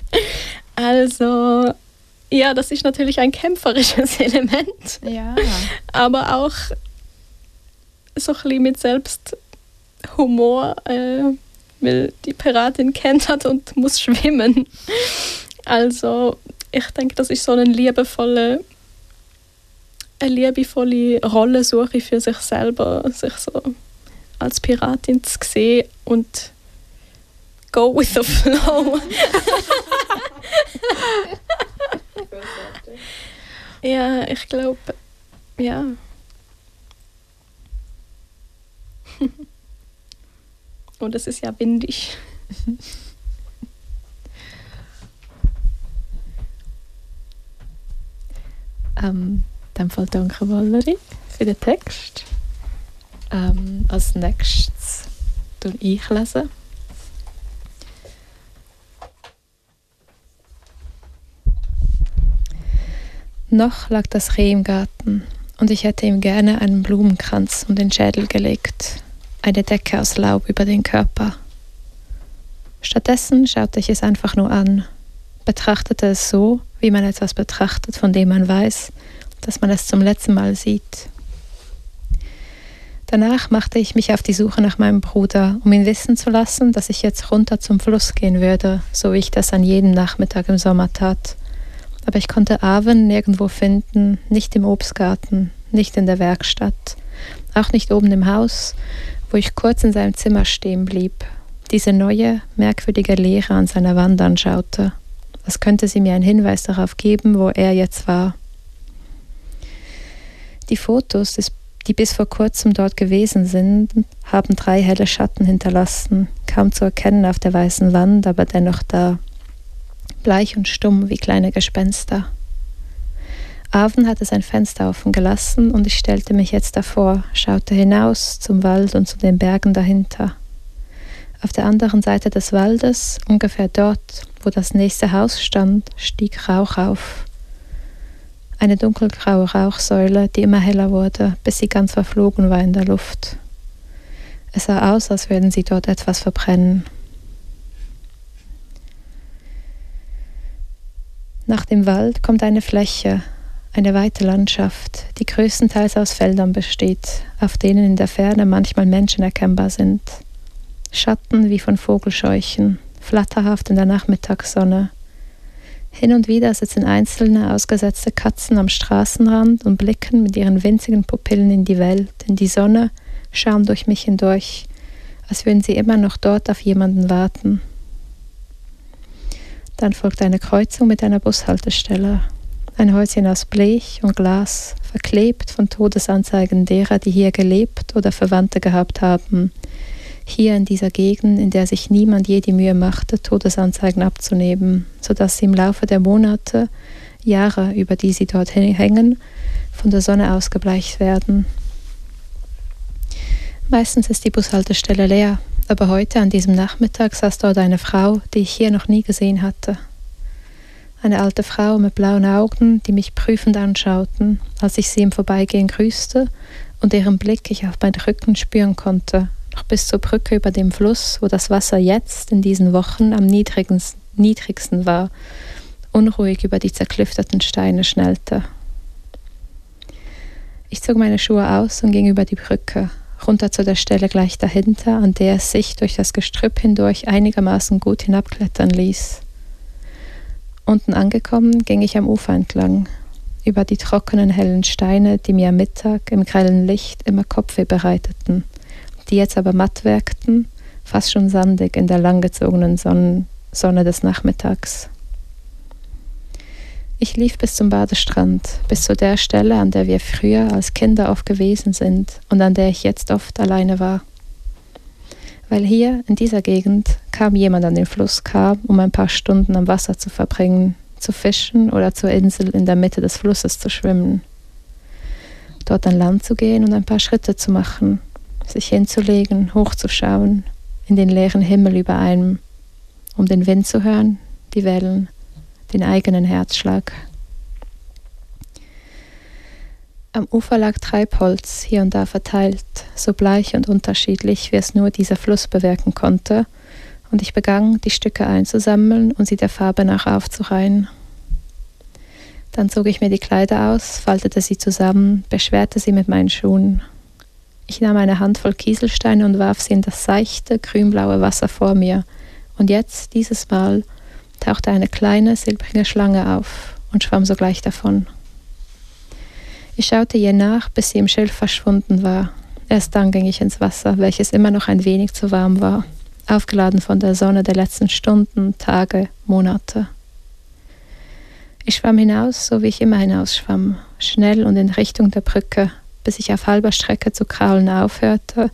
Also, ja, das ist natürlich ein kämpferisches (laughs) Element. Ja. Aber auch so ein bisschen mit Selbsthumor, äh, weil die Piratin kennt hat und muss schwimmen. Also, ich denke, das ist so eine liebevolle eine liebevolle Rollensuche für sich selber, sich so als Piratin zu sehen und go with the flow. (laughs) (laughs) ja, ich glaube, ja. (laughs) Und es ist ja windig. (laughs) ähm, dem Fall danke Valerie für den Text. Ähm, als nächstes tue ich lesen. Noch lag das Reh im Garten und ich hätte ihm gerne einen Blumenkranz um den Schädel gelegt. eine Decke aus Laub über den Körper. Stattdessen schaute ich es einfach nur an, betrachtete es so, wie man etwas betrachtet, von dem man weiß, dass man es zum letzten Mal sieht. Danach machte ich mich auf die Suche nach meinem Bruder, um ihn wissen zu lassen, dass ich jetzt runter zum Fluss gehen würde, so wie ich das an jedem Nachmittag im Sommer tat. Aber ich konnte Aven nirgendwo finden, nicht im Obstgarten, nicht in der Werkstatt, auch nicht oben im Haus, wo ich kurz in seinem Zimmer stehen blieb, diese neue, merkwürdige Leere an seiner Wand anschaute. Was könnte sie mir einen Hinweis darauf geben, wo er jetzt war? Die Fotos, die bis vor kurzem dort gewesen sind, haben drei helle Schatten hinterlassen, kaum zu erkennen auf der weißen Wand, aber dennoch da, bleich und stumm wie kleine Gespenster. Aven hatte sein Fenster offen gelassen und ich stellte mich jetzt davor, schaute hinaus zum Wald und zu den Bergen dahinter. Auf der anderen Seite des Waldes, ungefähr dort, wo das nächste Haus stand, stieg Rauch auf. Eine dunkelgraue Rauchsäule, die immer heller wurde, bis sie ganz verflogen war in der Luft. Es sah aus, als würden sie dort etwas verbrennen. Nach dem Wald kommt eine Fläche, eine weite Landschaft, die größtenteils aus Feldern besteht, auf denen in der Ferne manchmal Menschen erkennbar sind. Schatten wie von Vogelscheuchen, flatterhaft in der Nachmittagssonne. Hin und wieder sitzen einzelne ausgesetzte Katzen am Straßenrand und blicken mit ihren winzigen Pupillen in die Welt, in die Sonne, schauen durch mich hindurch, als würden sie immer noch dort auf jemanden warten. Dann folgt eine Kreuzung mit einer Bushaltestelle. Ein Häuschen aus Blech und Glas, verklebt von Todesanzeigen derer, die hier gelebt oder Verwandte gehabt haben. Hier in dieser Gegend, in der sich niemand je die Mühe machte, Todesanzeigen abzunehmen, sodass sie im Laufe der Monate, Jahre, über die sie dort hängen, von der Sonne ausgebleicht werden. Meistens ist die Bushaltestelle leer, aber heute an diesem Nachmittag saß dort eine Frau, die ich hier noch nie gesehen hatte eine alte Frau mit blauen Augen, die mich prüfend anschauten, als ich sie im Vorbeigehen grüßte und ihren Blick ich auf meinen Rücken spüren konnte, noch bis zur Brücke über dem Fluss, wo das Wasser jetzt in diesen Wochen am niedrigsten war, unruhig über die zerklüfteten Steine schnellte. Ich zog meine Schuhe aus und ging über die Brücke, runter zu der Stelle gleich dahinter, an der es sich durch das Gestrüpp hindurch einigermaßen gut hinabklettern ließ. Unten angekommen, ging ich am Ufer entlang, über die trockenen hellen Steine, die mir am Mittag im grellen Licht immer Kopfweh bereiteten, die jetzt aber matt wirkten, fast schon sandig in der langgezogenen Sonne, Sonne des Nachmittags. Ich lief bis zum Badestrand, bis zu der Stelle, an der wir früher als Kinder oft gewesen sind und an der ich jetzt oft alleine war weil hier in dieser Gegend kaum jemand an den Fluss kam, um ein paar Stunden am Wasser zu verbringen, zu fischen oder zur Insel in der Mitte des Flusses zu schwimmen. Dort an Land zu gehen und ein paar Schritte zu machen, sich hinzulegen, hochzuschauen, in den leeren Himmel über einem, um den Wind zu hören, die Wellen, den eigenen Herzschlag. Am Ufer lag Treibholz, hier und da verteilt, so bleich und unterschiedlich, wie es nur dieser Fluss bewirken konnte, und ich begann, die Stücke einzusammeln und sie der Farbe nach aufzureihen. Dann zog ich mir die Kleider aus, faltete sie zusammen, beschwerte sie mit meinen Schuhen. Ich nahm eine Handvoll Kieselsteine und warf sie in das seichte, grünblaue Wasser vor mir, und jetzt, dieses Mal, tauchte eine kleine, silbrige Schlange auf und schwamm sogleich davon. Ich schaute ihr nach, bis sie im Schilf verschwunden war. Erst dann ging ich ins Wasser, welches immer noch ein wenig zu warm war, aufgeladen von der Sonne der letzten Stunden, Tage, Monate. Ich schwamm hinaus, so wie ich immer hinausschwamm, schnell und in Richtung der Brücke, bis ich auf halber Strecke zu kraulen aufhörte,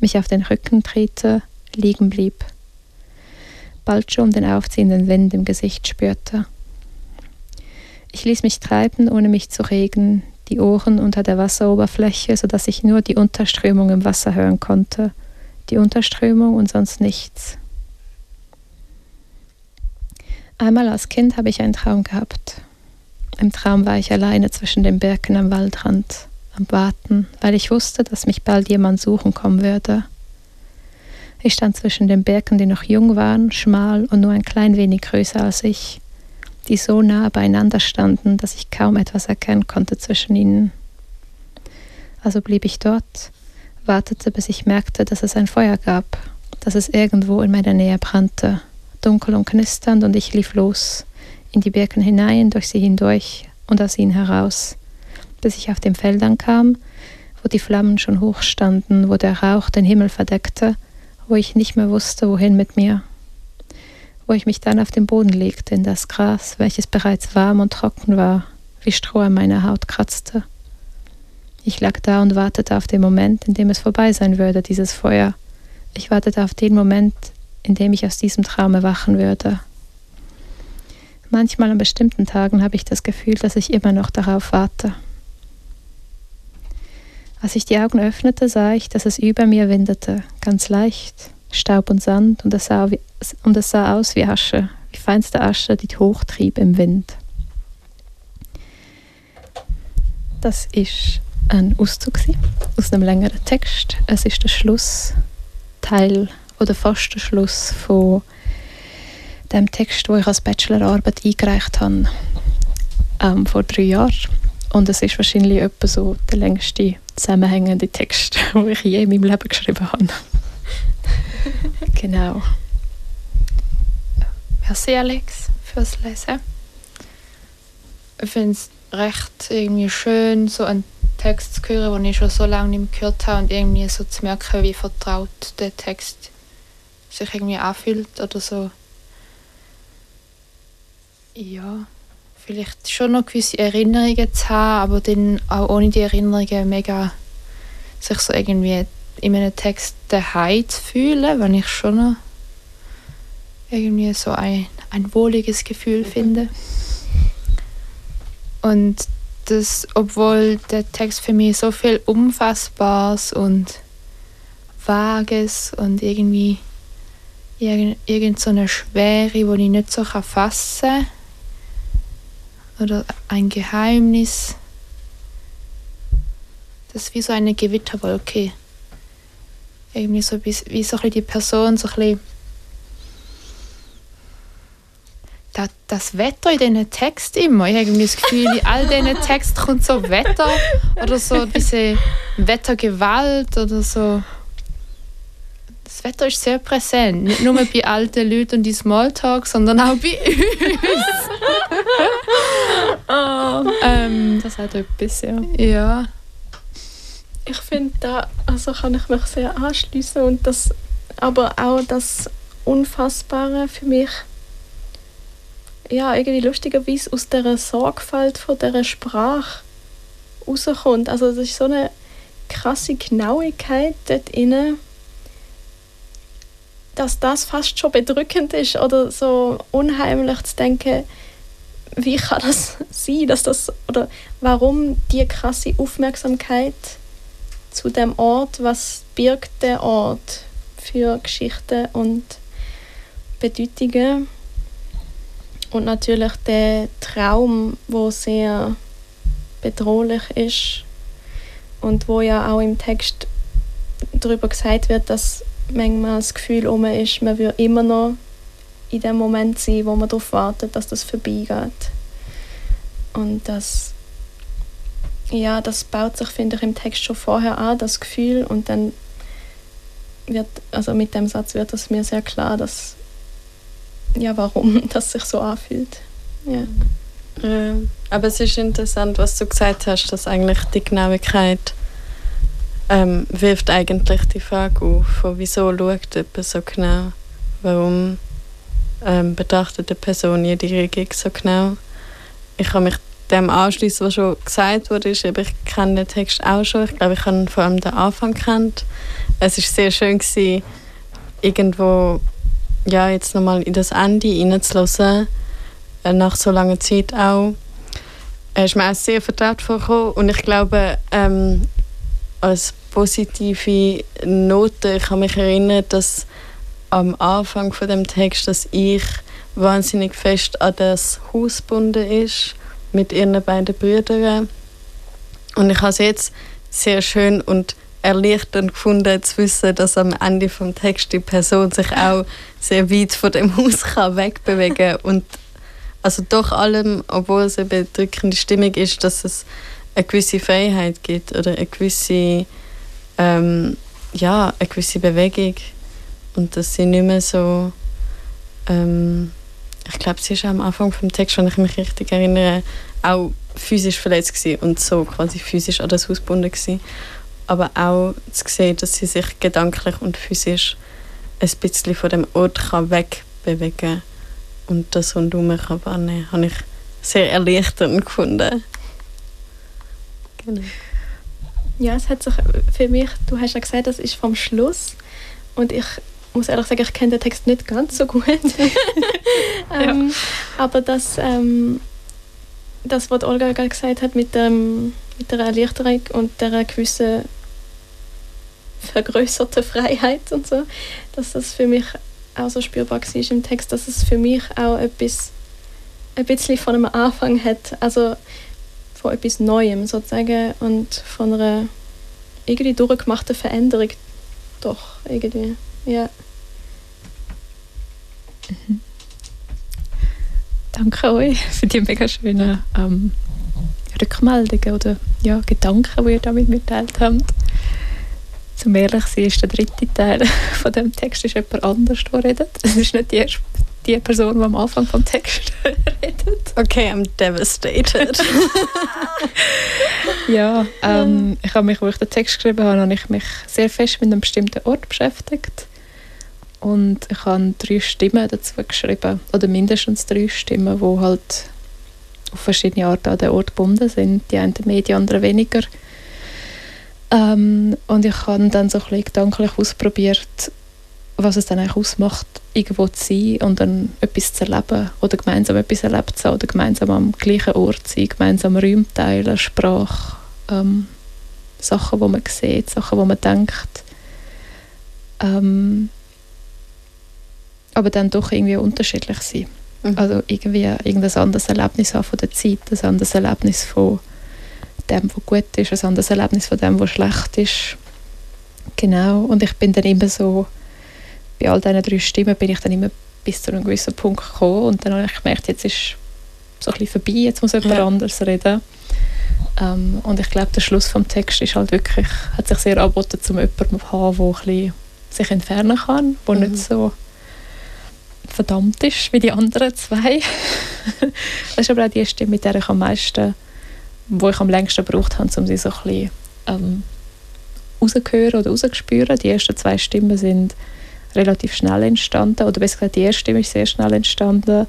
mich auf den Rücken drehte, liegen blieb. Bald schon den aufziehenden Wind im Gesicht spürte. Ich ließ mich treiben, ohne mich zu regen, die Ohren unter der Wasseroberfläche, sodass ich nur die Unterströmung im Wasser hören konnte. Die Unterströmung und sonst nichts. Einmal als Kind habe ich einen Traum gehabt. Im Traum war ich alleine zwischen den Birken am Waldrand, am Warten, weil ich wusste, dass mich bald jemand suchen kommen würde. Ich stand zwischen den Birken, die noch jung waren, schmal und nur ein klein wenig größer als ich, die so nah beieinander standen, dass ich kaum etwas erkennen konnte zwischen ihnen. Also blieb ich dort, wartete, bis ich merkte, dass es ein Feuer gab, dass es irgendwo in meiner Nähe brannte, dunkel und knisternd, und ich lief los, in die Birken hinein, durch sie hindurch und aus ihnen heraus, bis ich auf den Feldern kam, wo die Flammen schon hoch standen, wo der Rauch den Himmel verdeckte, wo ich nicht mehr wusste, wohin mit mir, wo ich mich dann auf den Boden legte in das Gras, welches bereits warm und trocken war, wie Stroh an meiner Haut kratzte. Ich lag da und wartete auf den Moment, in dem es vorbei sein würde, dieses Feuer. Ich wartete auf den Moment, in dem ich aus diesem Traum erwachen würde. Manchmal an bestimmten Tagen habe ich das Gefühl, dass ich immer noch darauf warte. Als ich die Augen öffnete, sah ich, dass es über mir windete, ganz leicht, Staub und Sand, und es sah, wie, und es sah aus wie Asche, wie feinste Asche, die hochtrieb im Wind. Das ist ein Auszug aus einem längeren Text. Es ist der Schlussteil oder fast der Schluss von dem Text, wo ich als Bachelorarbeit eingereicht habe, ähm, vor drei Jahren. Und es ist wahrscheinlich etwa so der längste zusammenhängende Text, (laughs) den ich je in meinem Leben geschrieben habe. (laughs) genau. Merci Alex fürs Lesen. Ich finde es recht irgendwie schön, so einen Text zu hören, den ich schon so lange nicht mehr gehört habe und irgendwie so zu merken, wie vertraut der Text sich irgendwie anfühlt oder so. Ja vielleicht schon noch gewisse Erinnerungen zu haben, aber dann auch ohne die Erinnerungen mega sich so irgendwie in einem Text daheim zu fühlen, wenn ich schon noch irgendwie so ein, ein wohliges Gefühl finde. Und das, obwohl der Text für mich so viel Unfassbares und Vages und irgendwie irgend, irgend so eine Schwere, die ich nicht so fassen kann, oder ein Geheimnis. Das ist wie so eine Gewitterwolke. Irgendwie so wie, wie so die Person so ein das, Wetter in diesen Text immer. Ich habe irgendwie das Gefühl, in all diesen Text kommt so Wetter oder so diese Wettergewalt oder so. Das Wetter ist sehr präsent. Nicht nur bei alten Leuten und die Smalltalk, sondern auch bei uns. Oh. (laughs) ähm, das hat etwas, ja. Ja. Ich finde, da also kann ich mich sehr anschließen und das, aber auch das Unfassbare für mich, ja, irgendwie lustigerweise aus der Sorgfalt von der Sprache rauskommt. Also das ist so eine krasse Genauigkeit dort inne dass das fast schon bedrückend ist oder so unheimlich zu denken, wie kann das sein, dass das oder warum die krasse Aufmerksamkeit zu dem Ort, was birgt der Ort für Geschichten und Bedeutungen? Und natürlich der Traum, wo sehr bedrohlich ist und wo ja auch im Text darüber gesagt wird, dass manchmal das Gefühl um ist, man würde immer noch in dem Moment sein, wo man darauf wartet, dass das vorbeigeht. Und das, ja, das baut sich, finde ich, im Text schon vorher an, das Gefühl. Und dann wird, also mit dem Satz wird es mir sehr klar, dass, ja, warum (laughs) das sich so anfühlt. Ja. Ja, aber es ist interessant, was du gesagt hast, dass eigentlich die Genauigkeit ähm, wirft eigentlich die Frage auf, von wieso schaut jemand so genau? Warum ähm, betrachtet eine Person jede Regung so genau? Ich kann mich dem anschließen, was schon gesagt wurde. Ich kenne den Text auch schon. Ich glaube, ich habe vor allem den Anfang kennt. Es ist sehr schön gewesen, irgendwo ja jetzt nochmal in das Ende hineinzulassen, äh, nach so langer Zeit auch. Er ist mir auch sehr vertraut vorgekommen und ich glaube, ähm, als positive Note. Ich kann mich erinnern, dass am Anfang von dem Text, dass ich wahnsinnig fest an das Haus gebunden ist mit ihren beiden Brüdern. Und ich habe es jetzt sehr schön und erleichternd gefunden, zu wissen, dass am Ende vom Text die Person sich auch sehr weit von dem Haus (laughs) kann wegbewegen und also doch allem, obwohl es eine bedrückende Stimmung ist, dass es eine gewisse Freiheit gibt oder eine gewisse, ähm, ja, eine gewisse Bewegung und dass sie nicht mehr so ähm, ich glaube, sie ist am Anfang vom Text, wenn ich mich richtig erinnere, auch physisch verletzt gewesen und so quasi physisch an das Haus gebunden gewesen. Aber auch zu sehen, dass sie sich gedanklich und physisch ein bisschen von dem Ort kann wegbewegen kann und das rundherum kann wahrnehmen habe ich sehr erleichternd gefunden. Genau. Ja, es hat sich für mich, du hast ja gesagt, das ist vom Schluss und ich muss ehrlich sagen, ich kenne den Text nicht ganz so gut. (laughs) ähm, ja. Aber das, ähm, das, was Olga gerade gesagt hat mit, dem, mit der Erleichterung und der gewissen vergrößerten Freiheit und so, dass das für mich auch so spürbar war im Text, dass es für mich auch etwas ein bisschen von einem Anfang hat, also von etwas Neuem sozusagen und von einer irgendwie durchgemachten Veränderung doch irgendwie, ja. Mhm. Danke euch für die mega schönen ähm, Rückmeldungen oder ja, Gedanken, die ihr da mit mir geteilt habt. Zum ehrlich sein ist der dritte Teil (laughs) von dem Text ist jemand anders, der redet. Es ist nicht die, die Person, die am Anfang vom Text (laughs) redet. Okay, I'm devastated. (laughs) ja, ähm, ich habe mich, als ich den Text geschrieben habe, habe ich mich sehr fest mit einem bestimmten Ort beschäftigt und ich habe drei Stimmen dazu geschrieben, oder mindestens drei Stimmen, die halt auf verschiedene Arten an den Ort gebunden sind. Die einen mehr, die anderen weniger. Ähm, und ich habe dann so ein bisschen gedanklich ausprobiert, was es dann eigentlich ausmacht, irgendwo zu sein und dann etwas zu erleben oder gemeinsam etwas erlebt zu haben oder gemeinsam am gleichen Ort zu sein, gemeinsam Räume teilen, Sprache, ähm, Sachen, die man sieht, Sachen, die man denkt. Ähm, aber dann doch irgendwie unterschiedlich sein. Mhm. Also irgendwie irgendein anderes Erlebnis haben von der Zeit, ein anderes Erlebnis von dem, was gut ist, ein anderes Erlebnis von dem, was schlecht ist. Genau, und ich bin dann immer so, bei all diesen drei Stimmen bin ich dann immer bis zu einem gewissen Punkt gekommen und dann habe ich gemerkt, jetzt ist so ein bisschen vorbei, jetzt muss jemand ja. anders reden. Ähm, und ich glaube, der Schluss vom Text ist halt wirklich, hat sich sehr angeboten, um jemanden zu haben, der sich entfernen kann, der mhm. nicht so verdammt ist wie die anderen zwei. das ist aber auch die Stimme, mit der ich am meisten, wo ich am längsten gebraucht habe, um sie so ein bisschen ähm, rauszuhören oder rauszuspüren. Die ersten zwei Stimmen sind relativ schnell entstanden, oder besser gesagt, die erste Stimme ist sehr schnell entstanden.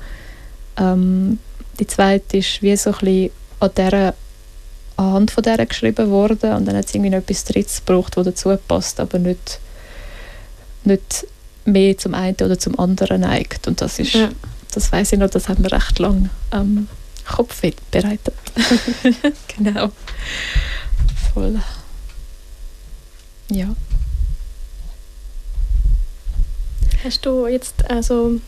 Ähm, die zweite ist wie so ein bisschen an dieser anhand von der geschrieben worden und dann hat es irgendwie noch etwas Drittes gebraucht, das dazu passt, aber nicht, nicht mehr zum einen oder zum anderen neigt. Und das ist, ja. das weiß ich noch, das haben wir recht lang am Kopf bereitet. (laughs) genau. Voll. Ja. Hast du jetzt, also,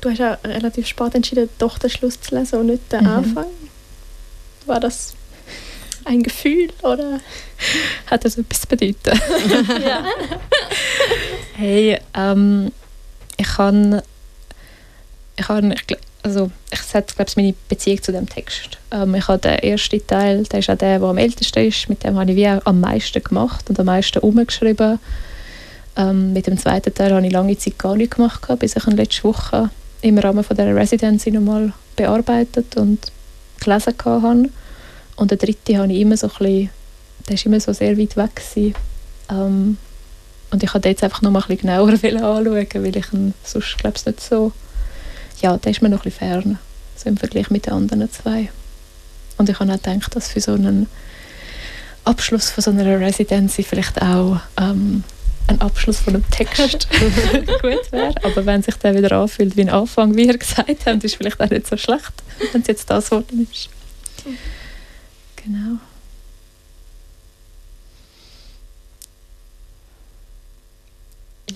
du hast ja relativ spät entschieden, doch den Schluss zu lesen und nicht den mhm. Anfang. War das ein Gefühl oder hat das etwas zu bedeuten? (laughs) ja. hey, ähm, ich kann, ich kann, ich, also ich sage, glaube meine Beziehung zu dem Text. Ähm, ich habe den ersten Teil, der ist auch der, der am ältesten ist, mit dem habe ich wie am meisten gemacht und am meisten umgeschrieben. Ähm, mit dem zweiten Teil habe ich lange Zeit gar nichts gemacht, bis ich ihn letzte Woche im Rahmen von der Residency nochmal bearbeitet und gelesen habe. Und der dritte habe ich immer so ein bisschen, der ist immer so sehr weit weg gewesen. Ähm, und ich wollte jetzt einfach noch mal ein bisschen genauer (laughs) anschauen, weil ich ihn sonst, glaube ich, nicht so... Ja, der ist mir noch ein bisschen fern, so im Vergleich mit den anderen zwei. Und ich habe auch gedacht, dass für so einen Abschluss von so einer Residency vielleicht auch ähm, ein Abschluss von einem Text (laughs) (laughs) gut wäre. Aber wenn sich der wieder anfühlt wie ein Anfang, wie ihr gesagt habt, ist vielleicht auch nicht so schlecht, wenn es jetzt das Wort ist. Genau.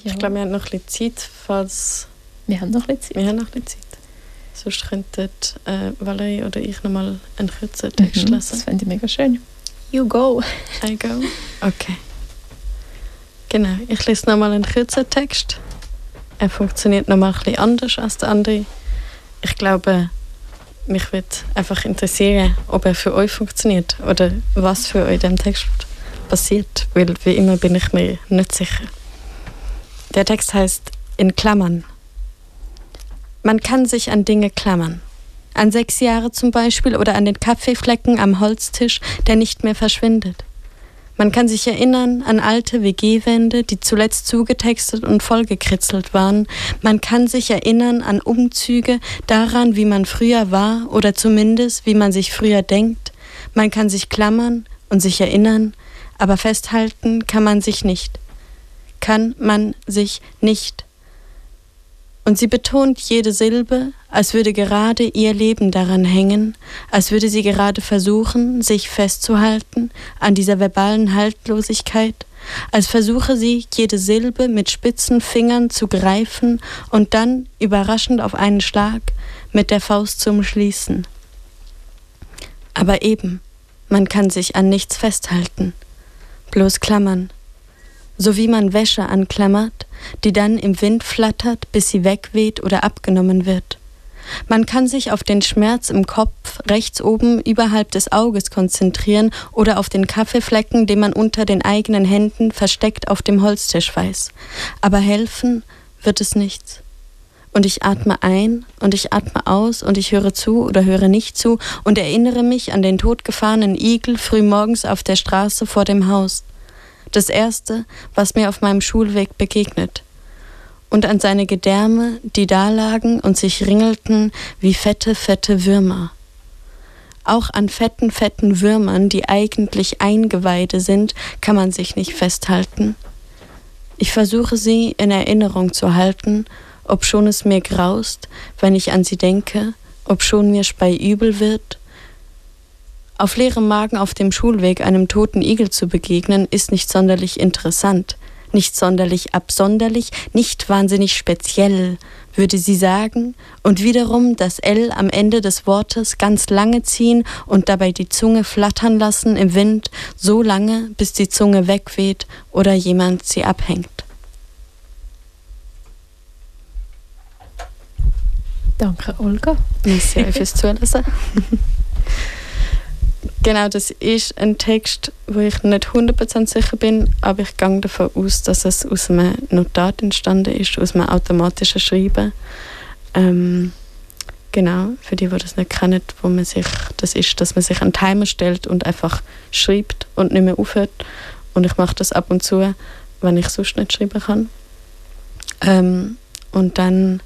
Ja. Ich glaube, wir haben noch ein bisschen Zeit, falls... Wir haben noch ein bisschen Zeit. Wir haben noch ein bisschen Zeit. Sonst könnten äh, Valerie oder ich nochmal einen kürzeren Text mhm, lesen. Das fände ich mega schön. You go. (laughs) I go. Okay. Genau, ich lese nochmal einen kürzeren Text. Er funktioniert nochmal ein bisschen anders als der andere. Ich glaube, mich würde einfach interessieren, ob er für euch funktioniert oder was für euch in dem Text passiert, weil wie immer bin ich mir nicht sicher. Der Text heißt in Klammern. Man kann sich an Dinge klammern. An sechs Jahre zum Beispiel oder an den Kaffeeflecken am Holztisch, der nicht mehr verschwindet. Man kann sich erinnern an alte WG-Wände, die zuletzt zugetextet und vollgekritzelt waren. Man kann sich erinnern an Umzüge, daran, wie man früher war oder zumindest, wie man sich früher denkt. Man kann sich klammern und sich erinnern, aber festhalten kann man sich nicht. Kann man sich nicht. Und sie betont jede Silbe, als würde gerade ihr Leben daran hängen, als würde sie gerade versuchen, sich festzuhalten an dieser verbalen Haltlosigkeit, als versuche sie jede Silbe mit spitzen Fingern zu greifen und dann, überraschend auf einen Schlag, mit der Faust zu umschließen. Aber eben, man kann sich an nichts festhalten, bloß klammern, so wie man Wäsche anklammert, die dann im Wind flattert, bis sie wegweht oder abgenommen wird. Man kann sich auf den Schmerz im Kopf rechts oben überhalb des Auges konzentrieren oder auf den Kaffeeflecken, den man unter den eigenen Händen versteckt auf dem Holztisch weiß. Aber helfen wird es nichts. Und ich atme ein und ich atme aus und ich höre zu oder höre nicht zu und erinnere mich an den totgefahrenen Igel frühmorgens auf der Straße vor dem Haus das Erste, was mir auf meinem Schulweg begegnet, und an seine Gedärme, die dalagen und sich ringelten wie fette, fette Würmer. Auch an fetten, fetten Würmern, die eigentlich Eingeweide sind, kann man sich nicht festhalten. Ich versuche sie in Erinnerung zu halten, ob schon es mir graust, wenn ich an sie denke, ob schon mir spei übel wird, auf leerem Magen auf dem Schulweg einem toten Igel zu begegnen, ist nicht sonderlich interessant, nicht sonderlich absonderlich, nicht wahnsinnig speziell, würde sie sagen, und wiederum das L am Ende des Wortes ganz lange ziehen und dabei die Zunge flattern lassen im Wind, so lange, bis die Zunge wegweht oder jemand sie abhängt. Danke, Olga. Merci (laughs) fürs Zuhören. Genau, das ist ein Text, wo ich nicht 100% sicher bin, aber ich gehe davon aus, dass es aus einem Notat entstanden ist, aus einem automatischen Schreiben. Ähm, genau, für die, die das nicht kennen, wo man sich, das ist, dass man sich einen Timer stellt und einfach schreibt und nicht mehr aufhört. Und ich mache das ab und zu, wenn ich sonst nicht schreiben kann. Ähm, und dann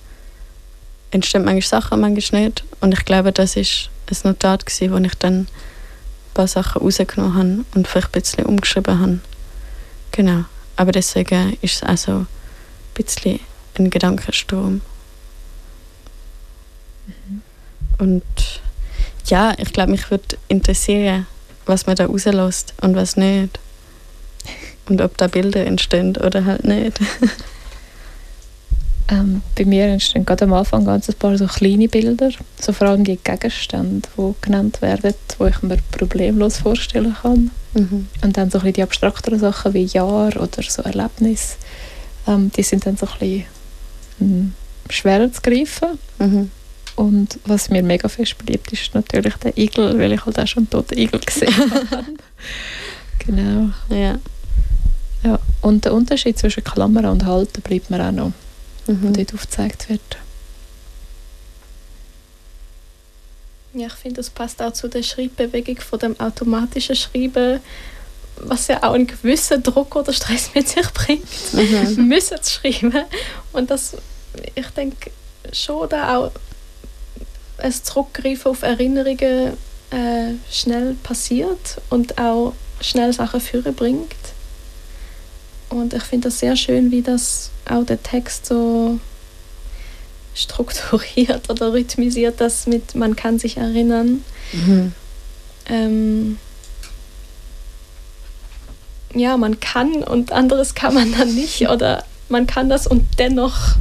entstehen manchmal Sachen, manchmal nicht. Und ich glaube, das ist ein Notat, wo ich dann paar Sachen rausgenommen habe und vielleicht ein bisschen umgeschrieben habe. Genau. Aber deswegen ist es auch so ein bisschen ein Gedankensturm. Mhm. Und ja, ich glaube, mich würde interessieren, was man da rauslässt und was nicht. (laughs) Und ob da Bilder entstehen oder halt nicht. (laughs) Ähm, bei mir entstehen gerade am Anfang ganz ein paar so kleine Bilder, so vor allem die Gegenstände, die genannt werden, die ich mir problemlos vorstellen kann. Mhm. Und dann so ein bisschen die abstrakteren Sachen wie Jahr oder so Erlebnis, ähm, die sind dann so ein bisschen ähm, schwerer zu greifen. Mhm. Und was mir mega fest beliebt ist, natürlich der Igel, weil ich halt auch schon tote Igel gesehen (laughs) habe. genau. Ja. ja. Und der Unterschied zwischen Klammer und Halten bleibt mir auch noch mhm. dort aufgezeigt wird. Ja, ich finde, das passt auch zu der Schreibbewegung von dem automatischen Schreiben, was ja auch einen gewissen Druck oder Stress (laughs) mit sich bringt, mhm. müssen zu schreiben. Und das, ich denke, schon da auch ein Zurückgreifen auf Erinnerungen äh, schnell passiert und auch schnell Sachen führen bringt. Und ich finde das sehr schön, wie das auch der Text so strukturiert (laughs) oder rhythmisiert, dass mit man kann sich erinnern. Mhm. Ähm, ja, man kann und anderes kann man dann nicht (laughs) oder man kann das und dennoch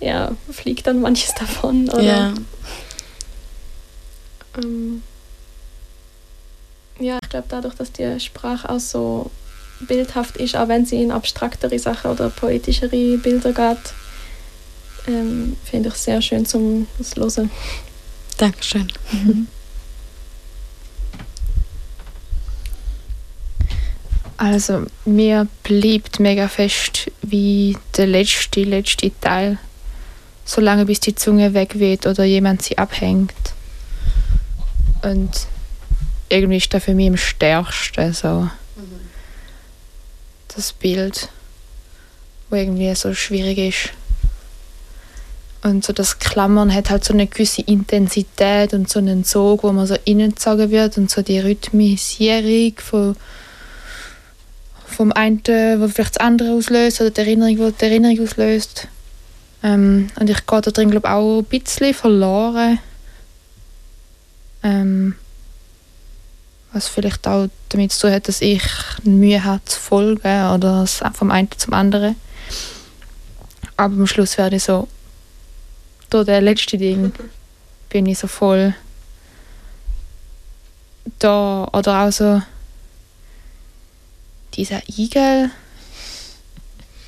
ja, fliegt dann manches davon. Oder, ja. Ähm, ja, ich glaube dadurch, dass die Sprache auch so bildhaft ist, auch wenn sie in abstraktere Sachen oder poetischere Bilder geht. Ähm, Finde ich sehr schön zum das Hören. Dankeschön. Mhm. Also mir bleibt mega fest wie der letzte, letzte Teil. Solange bis die Zunge wegweht oder jemand sie abhängt. Und irgendwie ist das für mich am stärksten so. Das Bild, wo irgendwie so schwierig ist. Und so das Klammern hat halt so eine gewisse Intensität und so einen Sog, wo man so innengezogen wird und so die Rhythmisierung von vom einen, wo vielleicht das andere auslöst oder die Erinnerung, wo die Erinnerung auslöst. Ähm, und ich gehe da drin glaube auch ein bisschen verloren. Ähm, was vielleicht auch damit zu tun hat, dass ich Mühe habe zu folgen oder vom einen zum anderen. Aber am Schluss werde ich so, durch das letzte Ding (laughs) bin ich so voll da oder auch so dieser Igel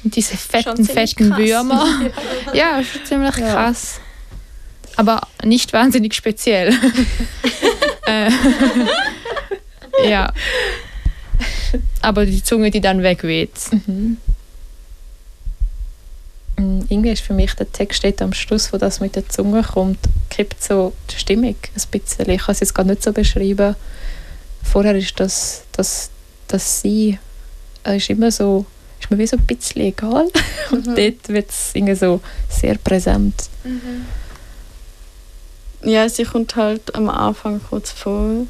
und diese fetten, fetten krass. Würmer. (laughs) ja, (laughs) ist ziemlich ja. krass. Aber nicht wahnsinnig speziell. Ja. Aber die Zunge, die dann wegweht. Mhm. Mm, irgendwie ist für mich der Text steht am Schluss, wo das mit der Zunge kommt, kippt so die Stimmung ein bisschen. Ich kann es jetzt gar nicht so beschreiben. Vorher ist das, das, das Sie äh, ist immer so, ist mir wie so ein bisschen egal. (laughs) Und mhm. dort wird es so sehr präsent. Mhm. Ja, sie kommt halt am Anfang kurz vor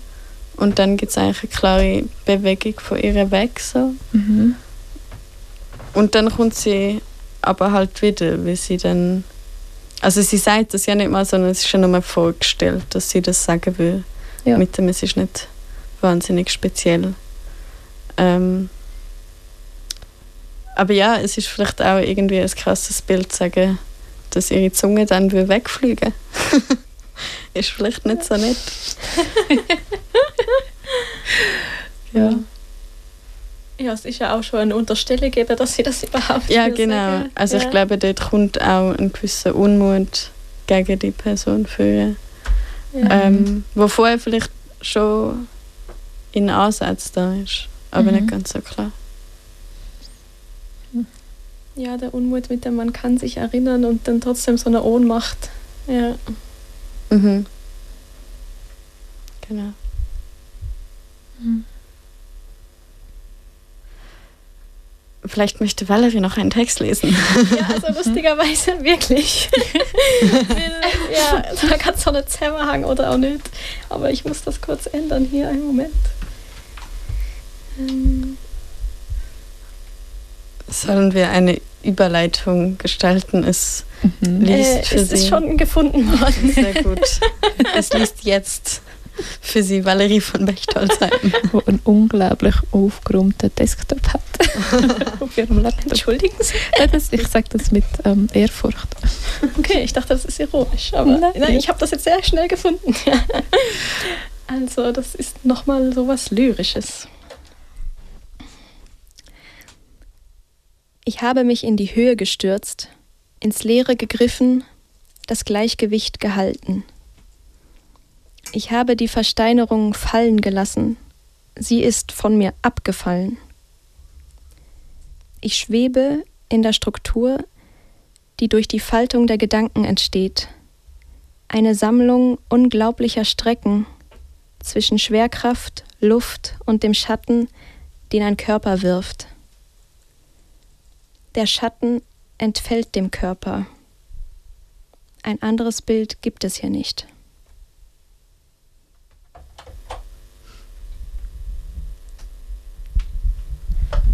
und dann gibt es eigentlich eine klare Bewegung von ihr weg. So. Mhm. Und dann kommt sie aber halt wieder, wie sie dann. Also sie sagt das ja nicht mal, sondern es ist ja nur vorgestellt, dass sie das sagen will. Ja. Mit dem, es ist nicht wahnsinnig speziell. Ähm, aber ja, es ist vielleicht auch irgendwie ein krasses Bild zu sagen, dass ihre Zunge dann wegfliegen (laughs) (laughs) Ist vielleicht nicht so nett. (laughs) ja. Ja, es ist ja auch schon eine Unterstellung, eben, dass sie das überhaupt Ja, genau. Sagen. Also ja. ich glaube, dort kommt auch ein gewisser Unmut gegen die Person führen. Ja. Ähm, wo vorher vielleicht schon in Ansatz da ist, aber mhm. nicht ganz so klar ja, der Unmut, mit dem man kann sich erinnern und dann trotzdem so eine Ohnmacht. Ja. Mhm. Genau. Mhm. Vielleicht möchte Valerie noch einen Text lesen. Ja, also lustigerweise (laughs) wirklich. (laughs) ja, da kann so einen Zusammenhang oder auch nicht. Aber ich muss das kurz ändern hier, einen Moment. Ähm. Sollen wir eine Überleitung gestalten? Es mhm. liest äh, für es Sie. ist schon gefunden worden. Sehr gut. es liest jetzt für Sie Valerie von Bechtolzheim. Wo einen unglaublich aufgeräumten Desktop hat. (laughs) Auf ihrem Laptop. Entschuldigen Sie. Das, ich sage das mit ähm, Ehrfurcht. Okay, ich dachte, das ist ironisch. Aber nein, nein ich habe das jetzt sehr schnell gefunden. (laughs) also, das ist nochmal so was Lyrisches. Ich habe mich in die Höhe gestürzt, ins Leere gegriffen, das Gleichgewicht gehalten. Ich habe die Versteinerung fallen gelassen, sie ist von mir abgefallen. Ich schwebe in der Struktur, die durch die Faltung der Gedanken entsteht, eine Sammlung unglaublicher Strecken zwischen Schwerkraft, Luft und dem Schatten, den ein Körper wirft. Der Schatten entfällt dem Körper. Ein anderes Bild gibt es hier nicht.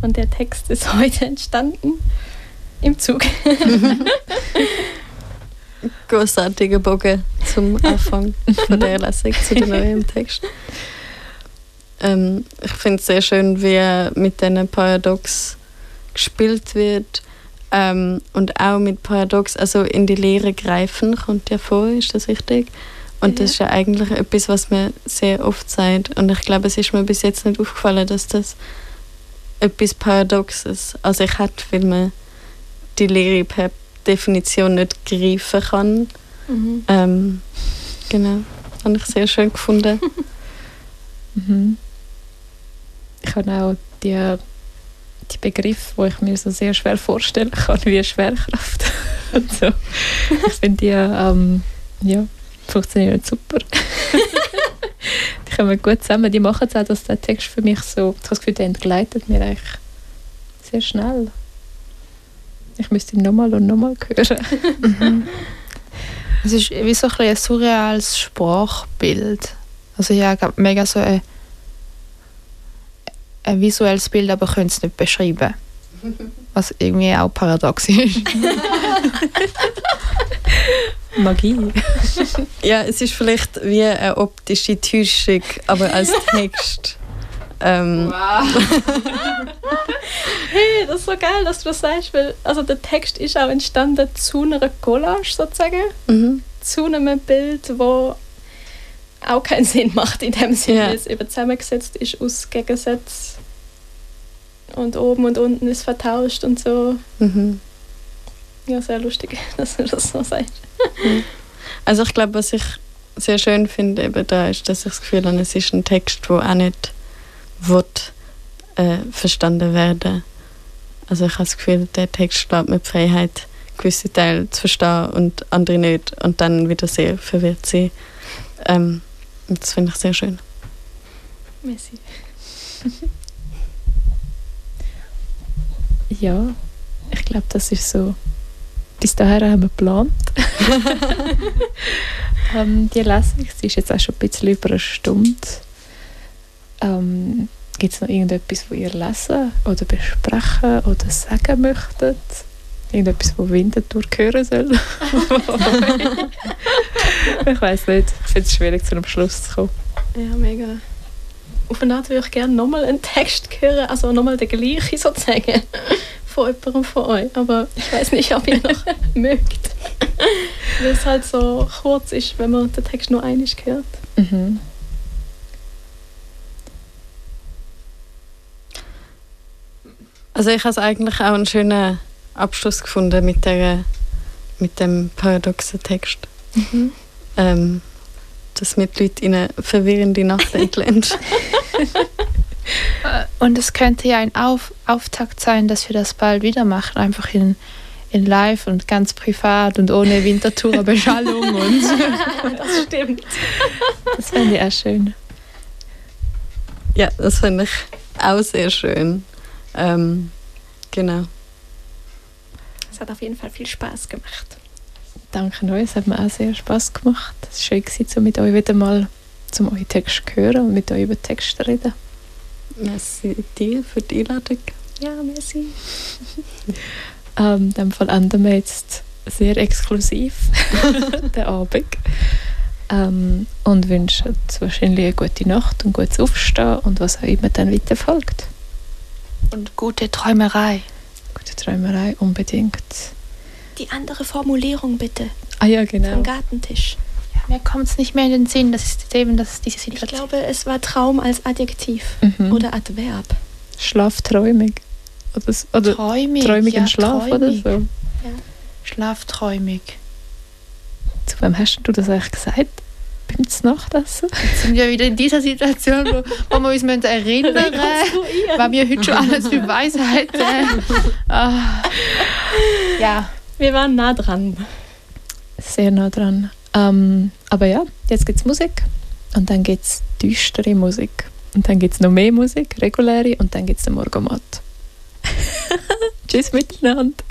Und der Text ist (laughs) heute entstanden im Zug. (laughs) Großartige Bogen zum Anfang von der Lesung zu dem neuen Text. Ähm, ich finde es sehr schön, wie mit diesen Paradox gespielt wird ähm, und auch mit Paradox, also in die Lehre greifen, kommt ja vor, ist das richtig? Und ja. das ist ja eigentlich etwas, was man sehr oft sagt. Und ich glaube, es ist mir bis jetzt nicht aufgefallen, dass das etwas Paradoxes. Also ich hätte, weil man die Lehre per Definition nicht greifen kann. Mhm. Ähm, genau, habe ich sehr schön gefunden. (laughs) Mhm. Ich habe auch die, die Begriffe, wo ich mir so sehr schwer vorstellen kann, wie Schwerkraft. (laughs) Und so. Ich finde die ähm, ja, funktionieren super. (laughs) die kommen gut zusammen. Die machen es auch, dass der Text für mich so, ich habe das Gefühl, der entgleitet mir eigentlich sehr schnell. Ich müsste ihn nochmal und nochmal hören. (laughs) Es ist wie so ein, ein surreales Sprachbild. Also ja, ich habe mega so ein, ein visuelles Bild, aber könnte es nicht beschreiben. (laughs) Was irgendwie auch paradox ist. (laughs) Magie. (laughs) Ja, es ist vielleicht wie eine optische Täuschung, aber als Text. Ähm, Hey, das ist so geil, dass du das sagst, weil also der Text ist auch entstanden zu einer Collage sozusagen, mhm. zu einem Bild, wo auch keinen Sinn macht in dem Sinne, Ja. weil es eben zusammengesetzt ist aus Gegensätzen und oben und unten ist vertauscht und so. Mhm. Ja, sehr lustig, (laughs) dass du das so sagst. Also ich glaube, was ich sehr schön finde eben da ist, dass ich das Gefühl habe, es ist ein Text, wo auch nicht will, äh, verstanden werden. Also ich habe das Gefühl, der Text lässt mir die Freiheit, gewisse Teile zu verstehen und andere nicht und dann wieder sehr verwirrt sein. Ähm, das finde ich sehr schön. Messi. (laughs) Ja, ich glaube, das ist so. Bis dahin haben wir geplant. (laughs) ähm, die Lesung, sie ist jetzt auch schon ein bisschen über eine Stunde. Ähm, Gibt es noch irgendetwas, wo ihr lesen oder besprechen oder sagen möchtet? Irgendetwas, wo Winterthur hören soll? (laughs) ich weiß nicht. Ich finde es schwierig, zu einem Schluss zu kommen. Ja, mega. Auf eine Art würde ich gerne nochmal einen Text hören, also nochmal den gleichen sozusagen, (laughs) von jemandem von euch. Aber ich weiß nicht, ob ihr noch (laughs) mögt. Weil es halt so kurz ist, wenn man den Text nur einig hört. Mhm. Also ich habe es eigentlich auch einen schönen Abschluss gefunden mit, der, mit dem paradoxen Text. Ähm, dass mir die Leute in eine verwirrende Nacht entlässt. (laughs) Und es könnte ja ein Auf Auftakt sein, dass wir das bald wieder machen, einfach in, in live und ganz privat und ohne Wintertourer Beschallung (laughs) und Das stimmt. Das fände ich auch schön. ja, das finde ich auch sehr schön. Ähm, genau. Es hat auf jeden Fall viel Spaß gemacht. Danke euch, es hat mir auch sehr Spaß gemacht. Es war schön, gewesen, um mit euch wieder mal zum euren Text zu hören und mit euch über Text zu reden. Merci dir für die Einladung. Ja, merci. (laughs) Ähm, in dem Fall enden wir jetzt sehr exklusiv (laughs) den Abend ähm, und wünschen wahrscheinlich eine gute Nacht und gutes Aufstehen und was auch immer dann weiter folgt. und gute Träumerei. Gute Träumerei unbedingt. Die andere Formulierung bitte. Ah ja, genau. Am Gartentisch. Mir kommt es nicht mehr in den Sinn, das ist eben das, diese Ich Situation. glaube, es war Traum als Adjektiv Mhm. oder Adverb. Schlafträumig. Oder, oder träumig. träumigen ja, Schlaf träumig. oder so. Schlafträumig. Zu wem hast du das eigentlich gesagt? Beim Nachtessen? Jetzt sind wir wieder in dieser Situation, wo, wo wir uns müssen erinnern (laughs) müssen, was wir heute schon alles für Weisheiten ah. Ja, Wir waren nah dran. Sehr nah dran. Ähm, aber ja, jetzt gibt es Musik und dann gibt es düstere Musik. Und dann gibt es noch mehr Musik, reguläre, und dann gibt es den Morgomat. (laughs) Tschüss miteinander.